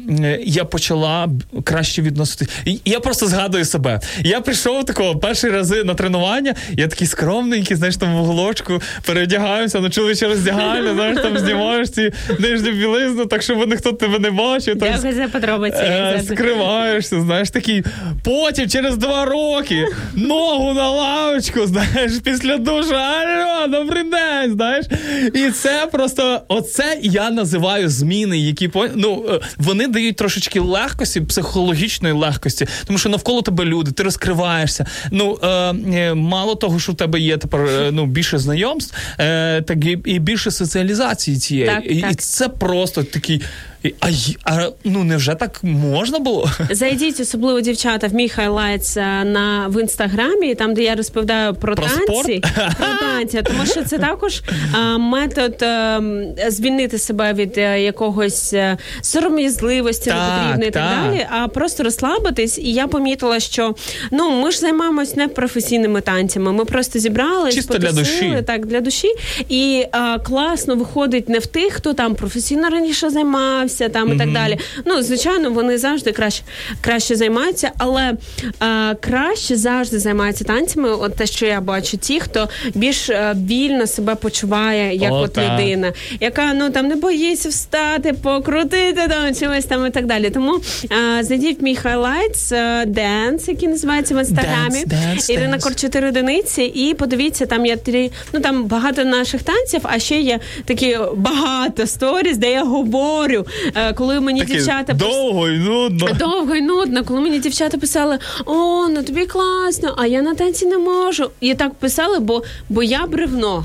я почала краще відноситись. І я просто згадую себе. Я прийшов такого перші рази на тренування. Я такий скромненький, знаєш, там в уголочку переодягаюся, на чоловіче роздягальня, знаєш, там знімаєш ці нижню білизну, так щоб ніхто тебе не бачив. Там, Дякую подробиці. Е, скриваєшся, знаєш, такий. Потім через два роки ногу на лавочку, знаєш, після душу. Алло, добрий день, знаєш. І це просто оце я називаю зміни, які ну, е, вони дають трошечки легкості, психологічної легкості, тому що навколо тебе люди, ти розкриваєшся. Ну е, е, мало того, що в тебе є тепер е, ну більше знайомств, е, так і, і більше соціалізації цієї. Так, і, і це просто такий. А, а ну невже так можна було? Зайдіть, особливо дівчата, в мій highlights е, на в інстаграмі, там де я розповідаю про, Про танці, спорт? про танці, тому що це також а, метод е, звільнити себе від е, якогось е, сором'язливості непотрібної і так, так. далі, а просто розслабитись. І я помітила, що ну ми ж займаємось не професійними танцями. Ми просто зібрались, Чисто для душі. так для душі. І а, класно виходить не в тих, хто там професійно раніше займався, там і так далі. Ну, звичайно, вони завжди краще, краще займаються, але а, краще завжди займаються танцями. От те, що я бачу, ті, хто більш а, вільно себе почуває як О, от так. людина, яка ну там не боїться встати, покрутити там чимось там і так далі. Тому а, зайдіть в мій highlights dance, який називається в інстаграмі. Dance, dance, Ірина dance. Кор 4 одиниці, і подивіться, там є три, ну там багато наших танців, а ще є такі багато сторіс, де я говорю, е, коли мені Такі дівчата довго і нудно. Довго і нудно, коли мені дівчата писали: о, ну тобі класно, а я на танці не можу. І так писали, бо, бо я бревно.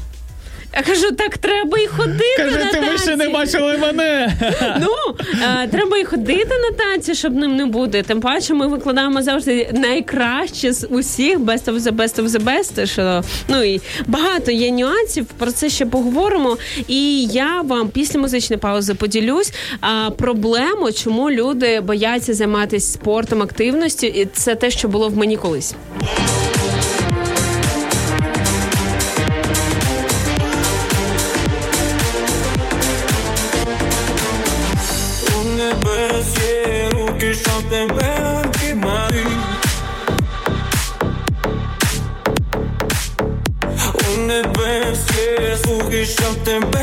Я кажу, так треба і ходити Каже, на ти ви ще не бачили мене. Ну е, треба і ходити на танці, щоб ним не бути. Тим паче, ми викладаємо завжди найкраще з усіх best of the best of the best. Що ну і багато є нюансів. Про це ще поговоримо. І я вам після музичної паузи поділюсь а, проблему, чому люди бояться займатися спортом, активністю. І це те, що було в мені колись. te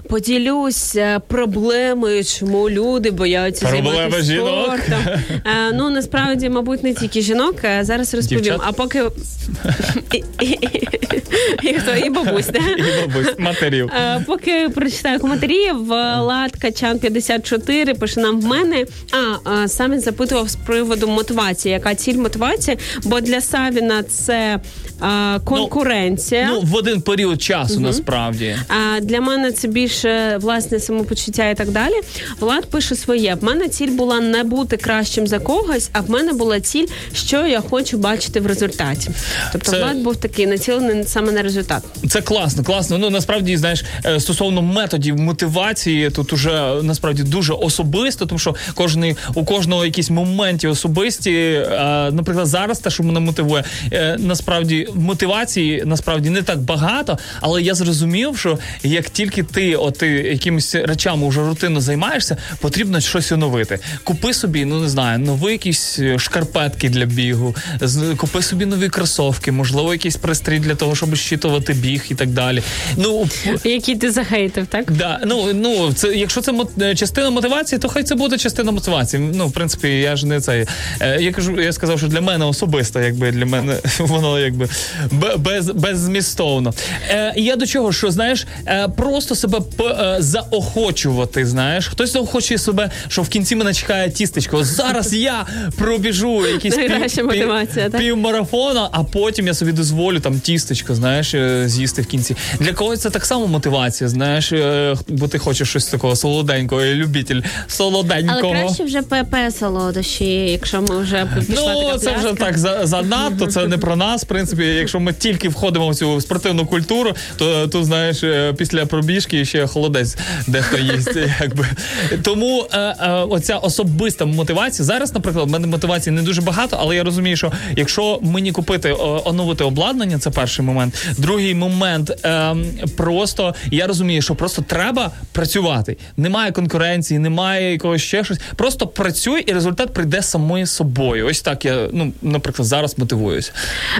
поділюсь е, проблемою, чому люди бояться Проблеми займатися спортом. Е, Ну насправді, мабуть, не тільки жінок. е, Зараз розповім. Дівчат? А поки і, хто і бабусь, да? І бабусь, матерів. Поки прочитаю коментарі, Влад Качан 54 пише нам в мене. А саме запитував з приводу мотивації. Яка ціль мотивації? Бо для Савіна це е, конкуренція. Ну, в один період часу насправді. А для мене це більше власне самопочуття і так далі. Влад пише своє. В мене ціль була не бути кращим за когось, а в мене була ціль, що я хочу бачити в результаті. Тобто Це- Влад був такий націлений саме на результат. Це класно, класно. Ну насправді знаєш, е, стосовно методів мотивації, тут уже насправді дуже особисто, тому що кожний у кожного якісь моменті особисті. Наприклад, зараз те, що мене мотивує, е, насправді мотивації насправді не так багато, але я зрозумів, що як тільки ти ти якимись речами вже рутинно займаєшся, потрібно щось оновити. Купи собі, ну не знаю, нові якісь е, шкарпетки для бігу, купи собі нові кросовки, можливо, якийсь пристрій для того, щоб щитувати біг і так далі. Ну Який ти захейтив, так? Да, ну ну це якщо це е, частина мотивації, то хай це буде частина мотивації. Ну, в принципі, я ж не цей. Е, я кажу, я сказав, що для мене особисто, якби для мене воно якби без, беззмістовно. Е, я до чого, що знаєш, просто себе заохочувати. Знаєш, хтось заохочує себе, що в кінці мене чекає тістечко. Зараз я пробіжу якісь мотивація, так? півмарафона, а потім я собі дозволю там тістечко, знаєш, е, з'їсти в кінці. Для когось це так само мотивація, знаєш, е, бо ти хочеш щось такого солоденького, любитель солоденького. Але краще вже ПП солодощі, якщо ми вже пішла Ну, така це вже так за- занадто, це не про нас. В принципі, якщо ми тільки входимо в цю спортивну культуру, то тут, знаєш, е, після пробіжки ще холодець дехто їсть. Якби. Тому е, е, оця особиста мотивація. Зараз, наприклад, в мене мотивації не дуже багато, але я розумію, що якщо мені купити оновити обладнання, це перший момент. Другий момент е, просто я розумію, що просто треба працювати. Немає конкуренції, немає якогось ще щось. Просто працюй, і результат прийде самою собою. Ось так я, ну, наприклад, зараз мотивуюсь.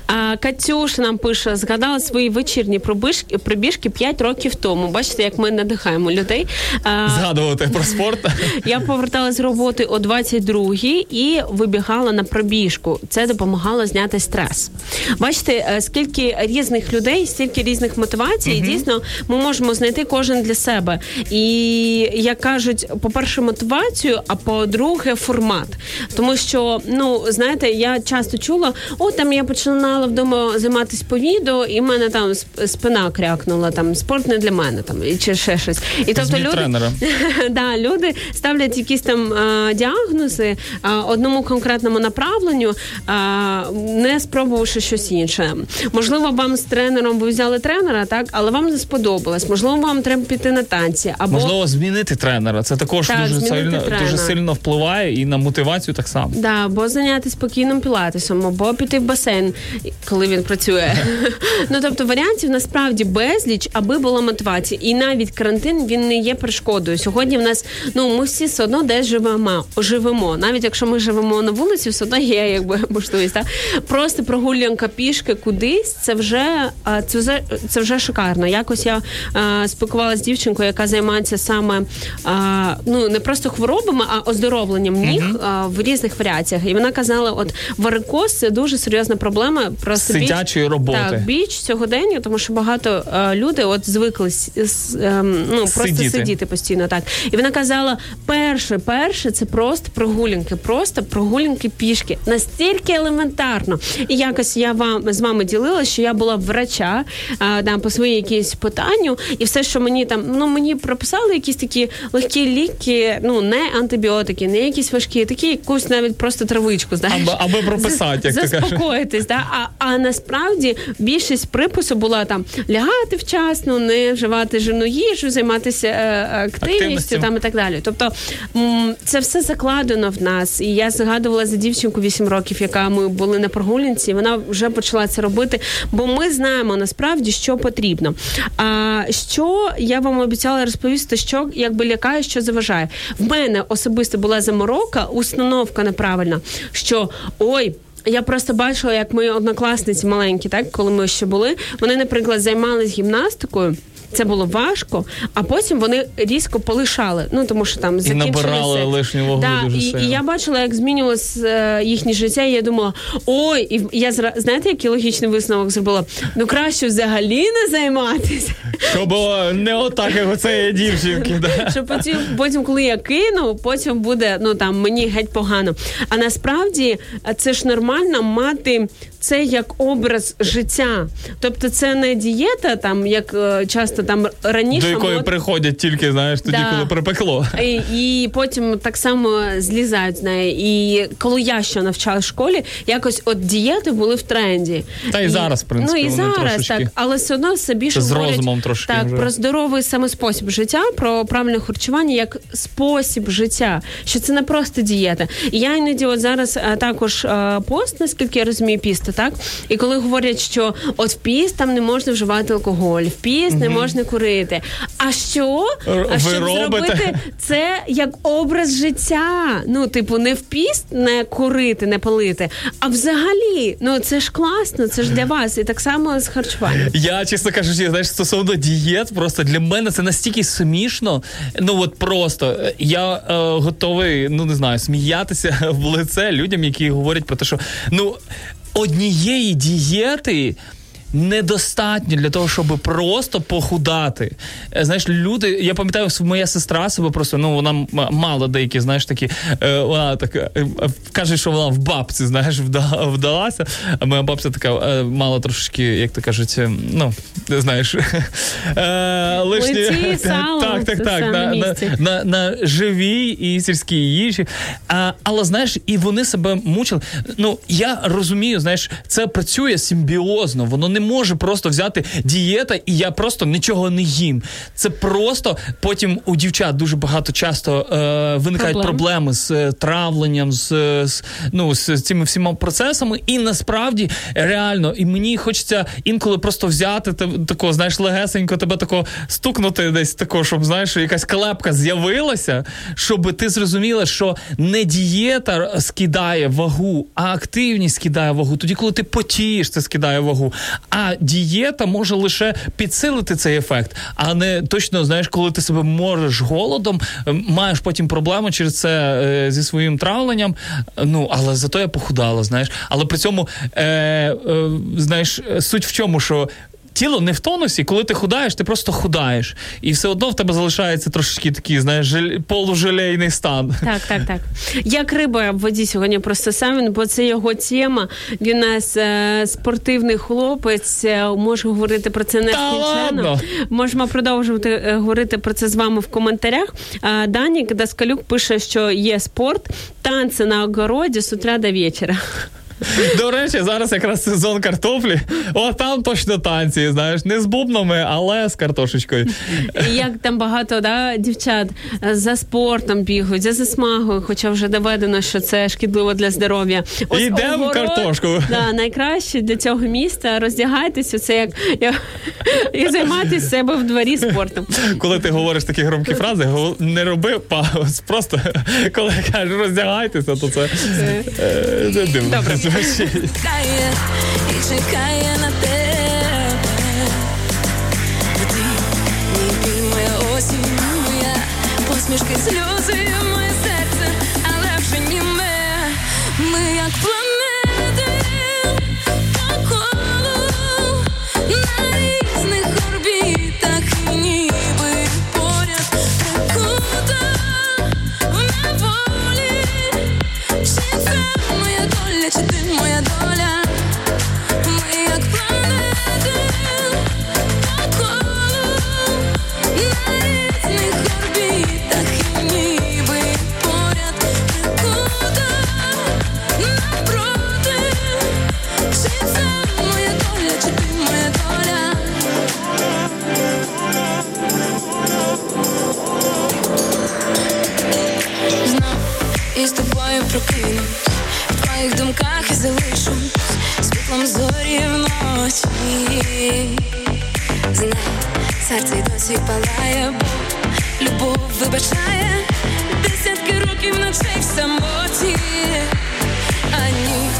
А, Катюш нам пише: згадала свої вечірні пробіжки, пробіжки 5 років тому. Бачите, як ми надихаємо людей. Згадувати про спорт. Я поверталась з роботи о 22-й і вибігала на пробіжку. Це допомагало зняти стрес. Бачите, е, скільки різних людей, стільки різних мотивацій. І дійсно, ми можемо знайти кожен для себе. І як кажуть, по-перше, мотивацію, а по-друге, формат. Тому що, ну знаєте, я часто чула, о, там я починала вдома займатися по відео, і в мене там спина крякнула, там спорт не для мене, там чи ще щось. І тобто Змін люди, тренера. да, люди ставлять якісь там а, діагнози а, одному конкретному направленню, а, не спробувавши щось інше. Можливо, вам з тренером ви взяли тренера, так, але вам не сподобалось. Можливо, вам треба піти на танці, або Можливо, змінити тренера. Це також Так, дуже сильно, тренера. дуже сильно впливає і на мотивацію так само. Да, або зайняти спокійним пілатесом, або піти в басейн, коли він працює. ну тобто варіантів насправді безліч, аби була мотивація. І навіть карантин він не є перешкодою. Сьогодні в нас ну ми всі все одно десь живемо. живемо. Навіть якщо ми живемо на вулиці, все одно є якби можливість. Так? Просто прогулянка пішки кудись. Це вже це вже це вже шикарно. Якось я а, спілкувалася з дівчинкою, яка займається саме а, ну не просто хворобами, а оздоровленням ніг а, в різних варіаціях. І вона казала: от варикоз це дуже серйозна проблема. Біч- Сидячої роботи. Так, біч сьогодення, тому що багато е, людей от звикли с- с- ем, ну просто Сидіти. сидіти. постійно. Так і вона казала: перше, перше, це просто прогулянки, просто прогулянки пішки, настільки елементарно. І якось я вам з вами ділила, що я була врача е, там по своїй якійсь питанню, і все, що мені там, ну мені прописали якісь такі легкі ліки, ну не антибіотики, не якісь важкі, такі якусь навіть просто травичку. Знаєш, Аби- аби прописати, як заспокоїтись. Да? А, а насправді більшість припису була там лягати вчасно, не вживати жирну їжу, займатися е, активністю Активністю. там і так далі. Тобто це все закладено в нас. І я згадувала за дівчинку 8 років, яка ми були на прогулянці. і Вона вже почала це робити, бо ми знаємо насправді, що потрібно. А що я вам обіцяла розповісти, що якби лякає, що заважає. В мене особисто була заморока, установка неправильна, що ой. Я просто бачила, як мої однокласниці маленькі, так коли ми ще були, вони, наприклад, займалися гімнастикою. Це було важко, а потім вони різко полишали. Ну тому що там закінчили набирали секс. лишню вагу да, дуже і, сильно. і я бачила, як змінювалось е, їхнє життя. І я думала, ой, і я знаєте, який логічний висновок зробила? Ну краще взагалі не займатися. Щоб було не отак, як цієї дівчинки. Да. Що потім, потім, коли я кину, потім буде ну там мені геть погано. А насправді е, це ж нормально мати це як образ життя. Тобто, це не дієта, там як е, часто там раніше До якої мод- приходять тільки, знаєш, тоді, Да. коли припекло. і, і потім так само злізають з неї. І коли я ще навчала в школі, якось от дієти були в тренді. Та і зараз, в принципі, ну і вони зараз трошечки. так, але все одно все більше з говорять, розумом трошки так вже. про здоровий саме спосіб життя, про правильне харчування як спосіб життя, що це не просто дієта. І я іноді от зараз а, також а, пост, наскільки я розумію, пісти, так і коли говорять, що от в піст там не можна вживати алкоголь, в піст не можна курити. А що? А ви щоб зробити це як образ життя. Ну, типу, не в піст не курити, не палити, а взагалі, ну це ж класно, це ж для вас. І так само з харчуванням. Я, чесно кажучи, знаєш, стосовно дієт, просто для мене це настільки смішно. Ну от просто я е, готовий, ну не знаю, сміятися в лице людям, які говорять про те, що ну однієї дієти. Недостатньо для того, щоб просто похудати. Е, Знаєш, люди, я пам'ятаю, моя сестра себе просто ну вона мала деякі, знаєш, такі е, вона така е, каже, що вона в бабці, знаєш, вдалася. А моя бабця така мала трошки, як то кажуть, ну знаєш, лишні так, так, так, на, живій і сільській їжі. А, але знаєш, і вони себе мучили. Ну я розумію, знаєш, це працює симбіозно. Воно не може просто взяти дієта, і я просто нічого не їм. Це просто потім у дівчат дуже багато часто е, виникають Проблем. проблеми з е, травленням, з, е, з ну з цими всіма процесами. І насправді реально, і мені хочеться інколи просто взяти те- такого, знаєш, легесенько тебе тако стукнути десь тако, щоб знаєш, якась клепка з'явилася, щоб ти зрозуміла, що не дієта скидає вагу, а активність скидає вагу. Тоді, коли ти потієш, це скидає вагу. А дієта може лише підсилити цей ефект, а не точно знаєш, коли ти себе можеш голодом, е, маєш потім проблеми через це е, зі своїм травленням. Ну але зато я похудала, знаєш. Але при цьому е, е, знаєш, суть в чому, що. Тіло не в тонусі, коли ти худаєш, ти просто худаєш. І все одно в тебе залишається трошечки такий, знаєш, жель... полужалейний стан. Так, так, так. Як риба в воді сьогодні просто Савін, бо це його тема. Він у нас е, спортивний хлопець, е, може говорити про це нескінченно. Можемо продовжувати е, говорити про це з вами в коментарях. Е, Данік Даскалюк пише, що є спорт, танці на огороді з утра до вечора. До речі, зараз якраз сезон картоплі. О, там точно танці, знаєш, не з бубнами, але з картошечкою. І як там багато да, дівчат е, за спортом бігають, за засмагою, хоча вже доведено, що це шкідливо для здоров'я. Йдемо огород, картошку. Да, найкраще для цього міста роздягайтеся, це як, як і займатися себе в дворі спортом. Коли ти говориш такі громкі фрази, не роби пауз. Просто коли кажеш роздягайтеся, то це е, це дивно. Добре. чекає і чекає на тебе. Ти ніби осінь, моя посмішки, сльози, прокинусь, в твоїх думках і залишусь світлом зорі вночі. Знай, серце й досі палає, бо любов вибачає. Десятки років ночей в самоті, а ніч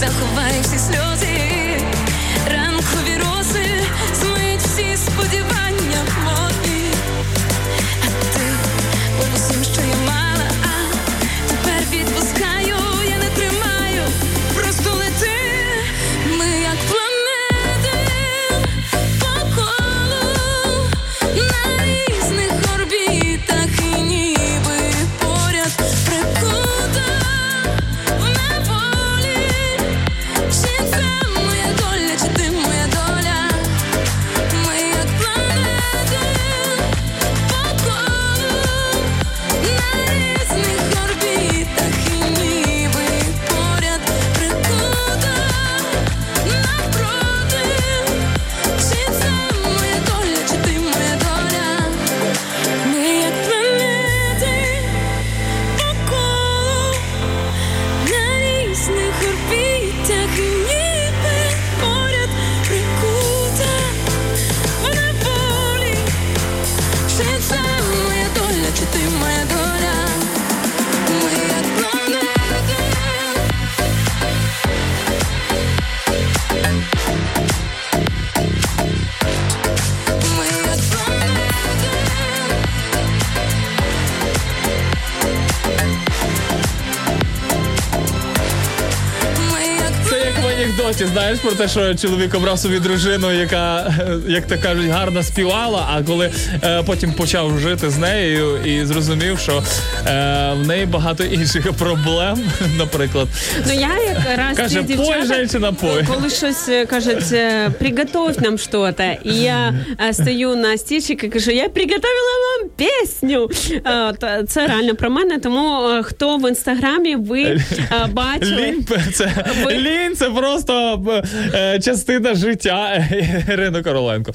заховає всі сльози, ранкові роси змиють всі сподівання про те, що чоловік обрав собі дружину, яка, е, як то кажуть, гарно співала, а коли е, потім почав жити з нею і зрозумів, що е, в неї багато інших проблем, наприклад. Ну я якраз Каже, ці пой, дівчата, пой. коли щось е, кажуть, е, приготовь нам щось, і я е, стою на стільчик і кажу, я приготовила вам пісню. Е, Це реально про мене, тому е, хто в інстаграмі ви е, бачили. Лінь це, Ви- лінь це просто частина життя Ірини Короленко.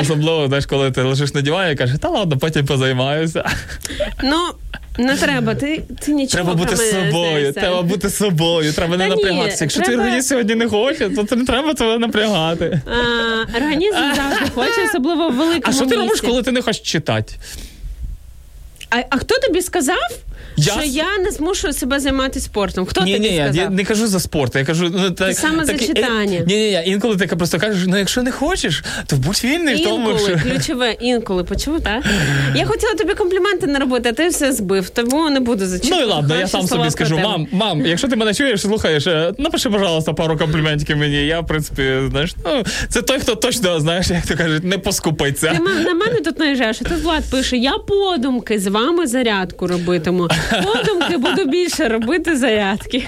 Особливо, знаєш, коли ти лежиш на дивані і кажеш, та ладно, потім позаймаюся. Ну, не треба, ти, ти нічого Треба бути собою, треба бути собою, треба не напрягатися. Якщо твій організм сьогодні не хоче, то не треба тебе напрягати. А, організм завжди хоче, особливо в великому А що ти робиш, коли ти не хочеш читати? А, а хто тобі сказав, Я що я не змушу себе займатися спортом? Хто ні, тобі ні, сказав? я не кажу за спорт, я кажу, ну так, саме за читання. Ні, ні, ні, інколи ти просто кажеш, ну якщо не хочеш, то будь вільний в тому, Інколи, що. ключове, інколи, почув, так? Я хотіла тобі компліменти не робити, а ти все збив, тому не буду зачитувати. Ну і ладно, я сам собі скажу, тебе. мам, мам, якщо ти мене чуєш, слухаєш, е, напиши, пожалуйста, пару компліментів мені. Я, в принципі, знаєш, ну, це той, хто точно, знаєш, як то кажуть, не поскупиться. Ти на мене тут наїжджаєш, а тут Влад пише: я подумки з вами зарядку робитиму. Подумки буду більше робити зарядки.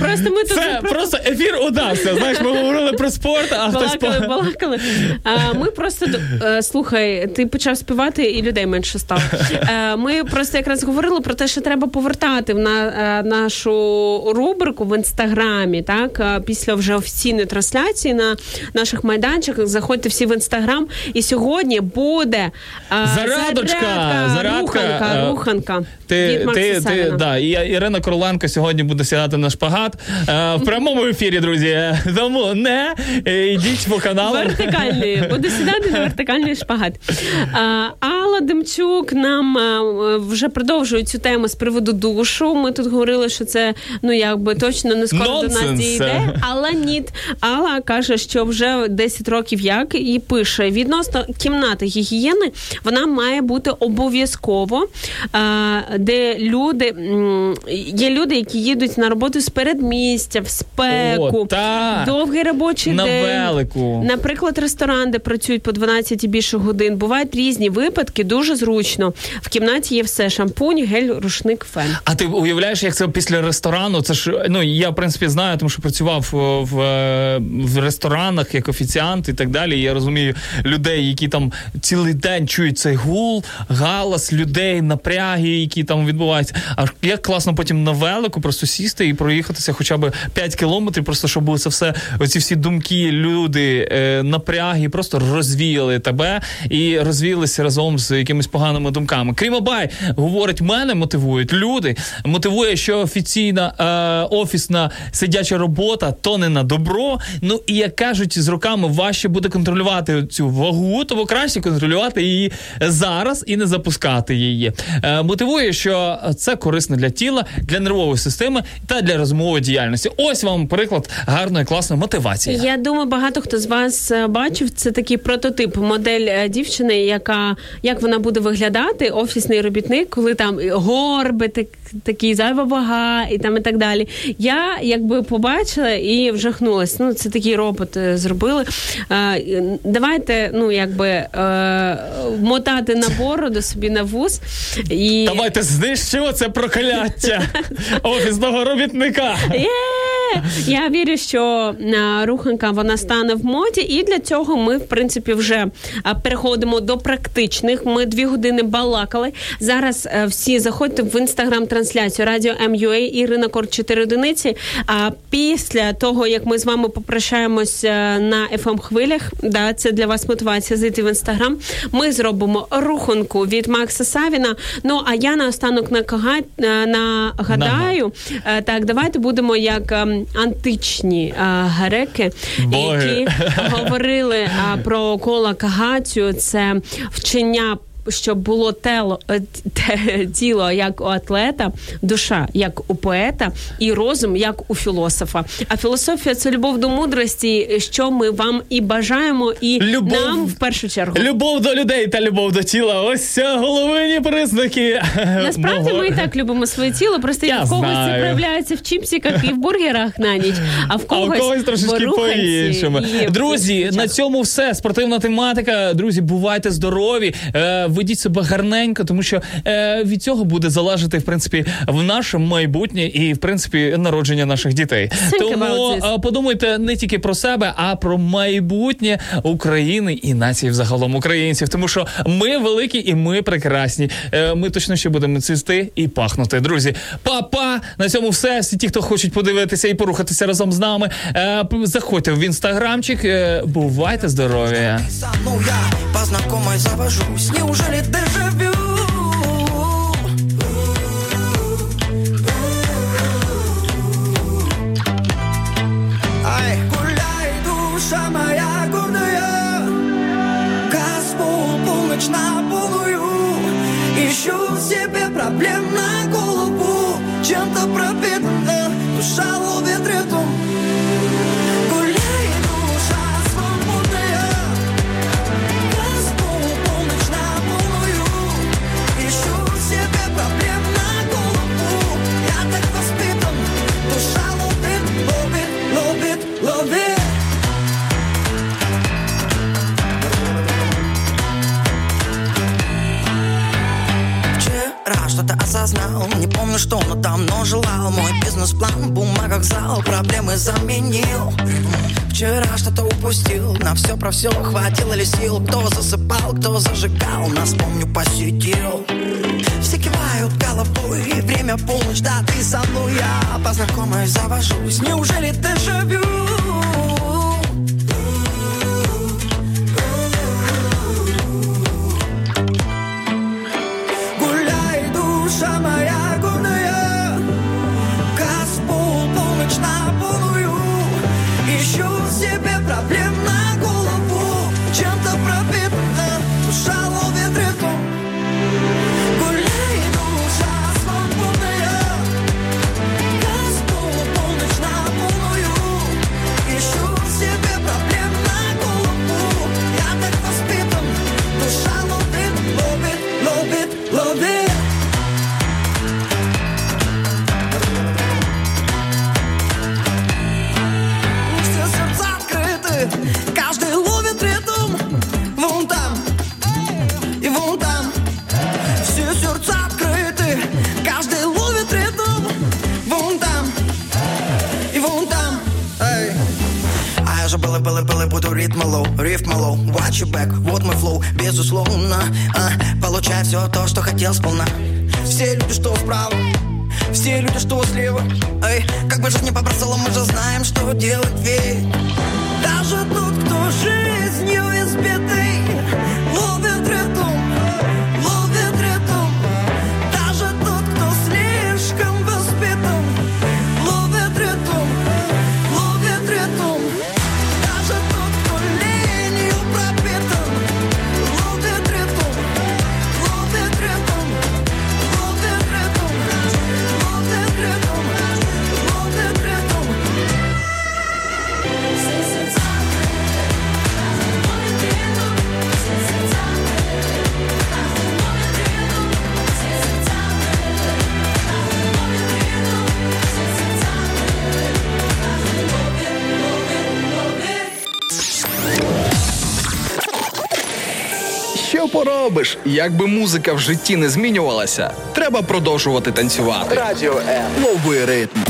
Просто ми тут Це просто ефір удався. Знаєш, ми говорили про спорт, а хтось балакали, балакали. А, ми просто е, слухай, ти почав співати, і людей менше стало. Е, ми просто якраз говорили про те, що треба повертати в на, е, нашу рубрику в інстаграмі. Так, е, після вже офіційної трансляції на наших майданчиках. Заходьте всі в інстаграм. І сьогодні буде е, Зарядочка, зарядка, руханка, е, руханка. Ти, від ти, ти, да, і Ірина Короленко сьогодні буде сідати на шпагат е, в прямому ефірі, друзі. Тому не е, йдіть по каналу. Вертикальний. Буду сідати на вертикальний шпагат. А, Алла Демчук нам вже продовжує цю тему з приводу душу. Ми тут говорили, що це ну якби точно не скоро до нас дійде. Але ні. Алла каже, що вже 10 років як і пише відносно кімнати гігієни, вона має бути обов'язково, де люди є люди, які їдуть на роботу з передмістя, в спеку, О, так. довгий робочий На день. велику. Наприклад, ресторан, де працюють по 12 і більше годин. Бувають різні випадки, дуже зручно. В кімнаті є все: шампунь, гель, рушник, фен. А ти уявляєш, як це після ресторану? Це ж ну я в принципі знаю, тому що працював о, в, е, в ресторанах як офіціант і так далі. Я розумію людей, які там цілий день чують цей гул, галас людей, напряги, які там відбуваються. А як класно потім на велику просто сісти і проїхатися хоча б 5 кілометрів, просто щоб це все, оці всі думки, люди, е, напряги просто розвіяли тебе і розвіялися разом з якимись поганими думками. Крімобай говорить, мене мотивують люди. Мотивує, що офіційна е, офісна сидяча робота то не на добро. Ну і як кажуть, з роками важче буде контролювати цю вагу, тому краще контролювати її зараз і не запускати її. Е, мотивує, що це корисно для тіла, для нервової системи та для розумової діяльності. Ось вам приклад гарної класної мотивації. Я думаю, багато хто з вас е, бачив це такий прототип, модель е, дівчини, яка як вона буде виглядати, офісний робітник, коли там горби, так, такий зайва вага і там і так далі. Я якби побачила і вжахнулася. Ну, це такий робот е, зробили. Е, Давайте, ну якби е, мотати на бороду собі на вуз і Давайте знищимо це прокляття офісного робітника. Я вірю, що руханка вона стане в моді, і для цього ми, в принципі, вже переходимо до практичних. Ми дві години балакали. Зараз всі заходьте в інстаграм-трансляцію Радіо МЮА Ірина Кор 4 одиниці. А після того, як ми з вами попрощаємось на fm хвилях, да, це для вас мотивація зайти в інстаграм. Ми зробимо руханку від Макса Савіна. Ну а я наостанок накага... е, нагадаю, е, так, давайте будемо як ем, античні е, греки, Боги. які говорили е, про кола кагацію, це вчення. Щоб було тело е, те- тіло як у атлета, душа як у поета, і розум як у філософа. А філософія це любов до мудрості, що ми вам і бажаємо, і Любов- нам в першу чергу. Любов до людей та любов до тіла. Ось головні признаки. Насправді мого- ми і так любимо своє тіло, просто Я в когось знаю. це проявляється в чіпсиках і в бургерах на ніч, а в А в когось трошечки по-іншому. Друзі, на цьому все. Спортивна тематика. Друзі, бувайте здорові, е, ведіть себе гарненько, тому що е, від цього буде залежати в принципі в наше майбутнє і в принципі народження наших дітей. Think Тому е, подумайте не тільки про себе, а про майбутнє України і нації взагалом українців. Тому що ми великі і ми прекрасні. Е, Ми точно ще будемо цвісти і пахнути. Друзі, па-па! На цьому все. Всі ті, хто хочуть подивитися і порухатися разом з нами. е, Заходьте в інстаграмчик. Е, Бувайте здорові! Мной я по знакомой завожусь started the На все про все хватило ли сил. Кто засыпал, кто зажигал Нас помню посетил. Все кивают головой Время полночь, да ты со мной. Я по знакомой завожусь. Неужели дежавю? якби музика в житті не змінювалася, треба продовжувати танцювати. Радіо М. Новий ритм.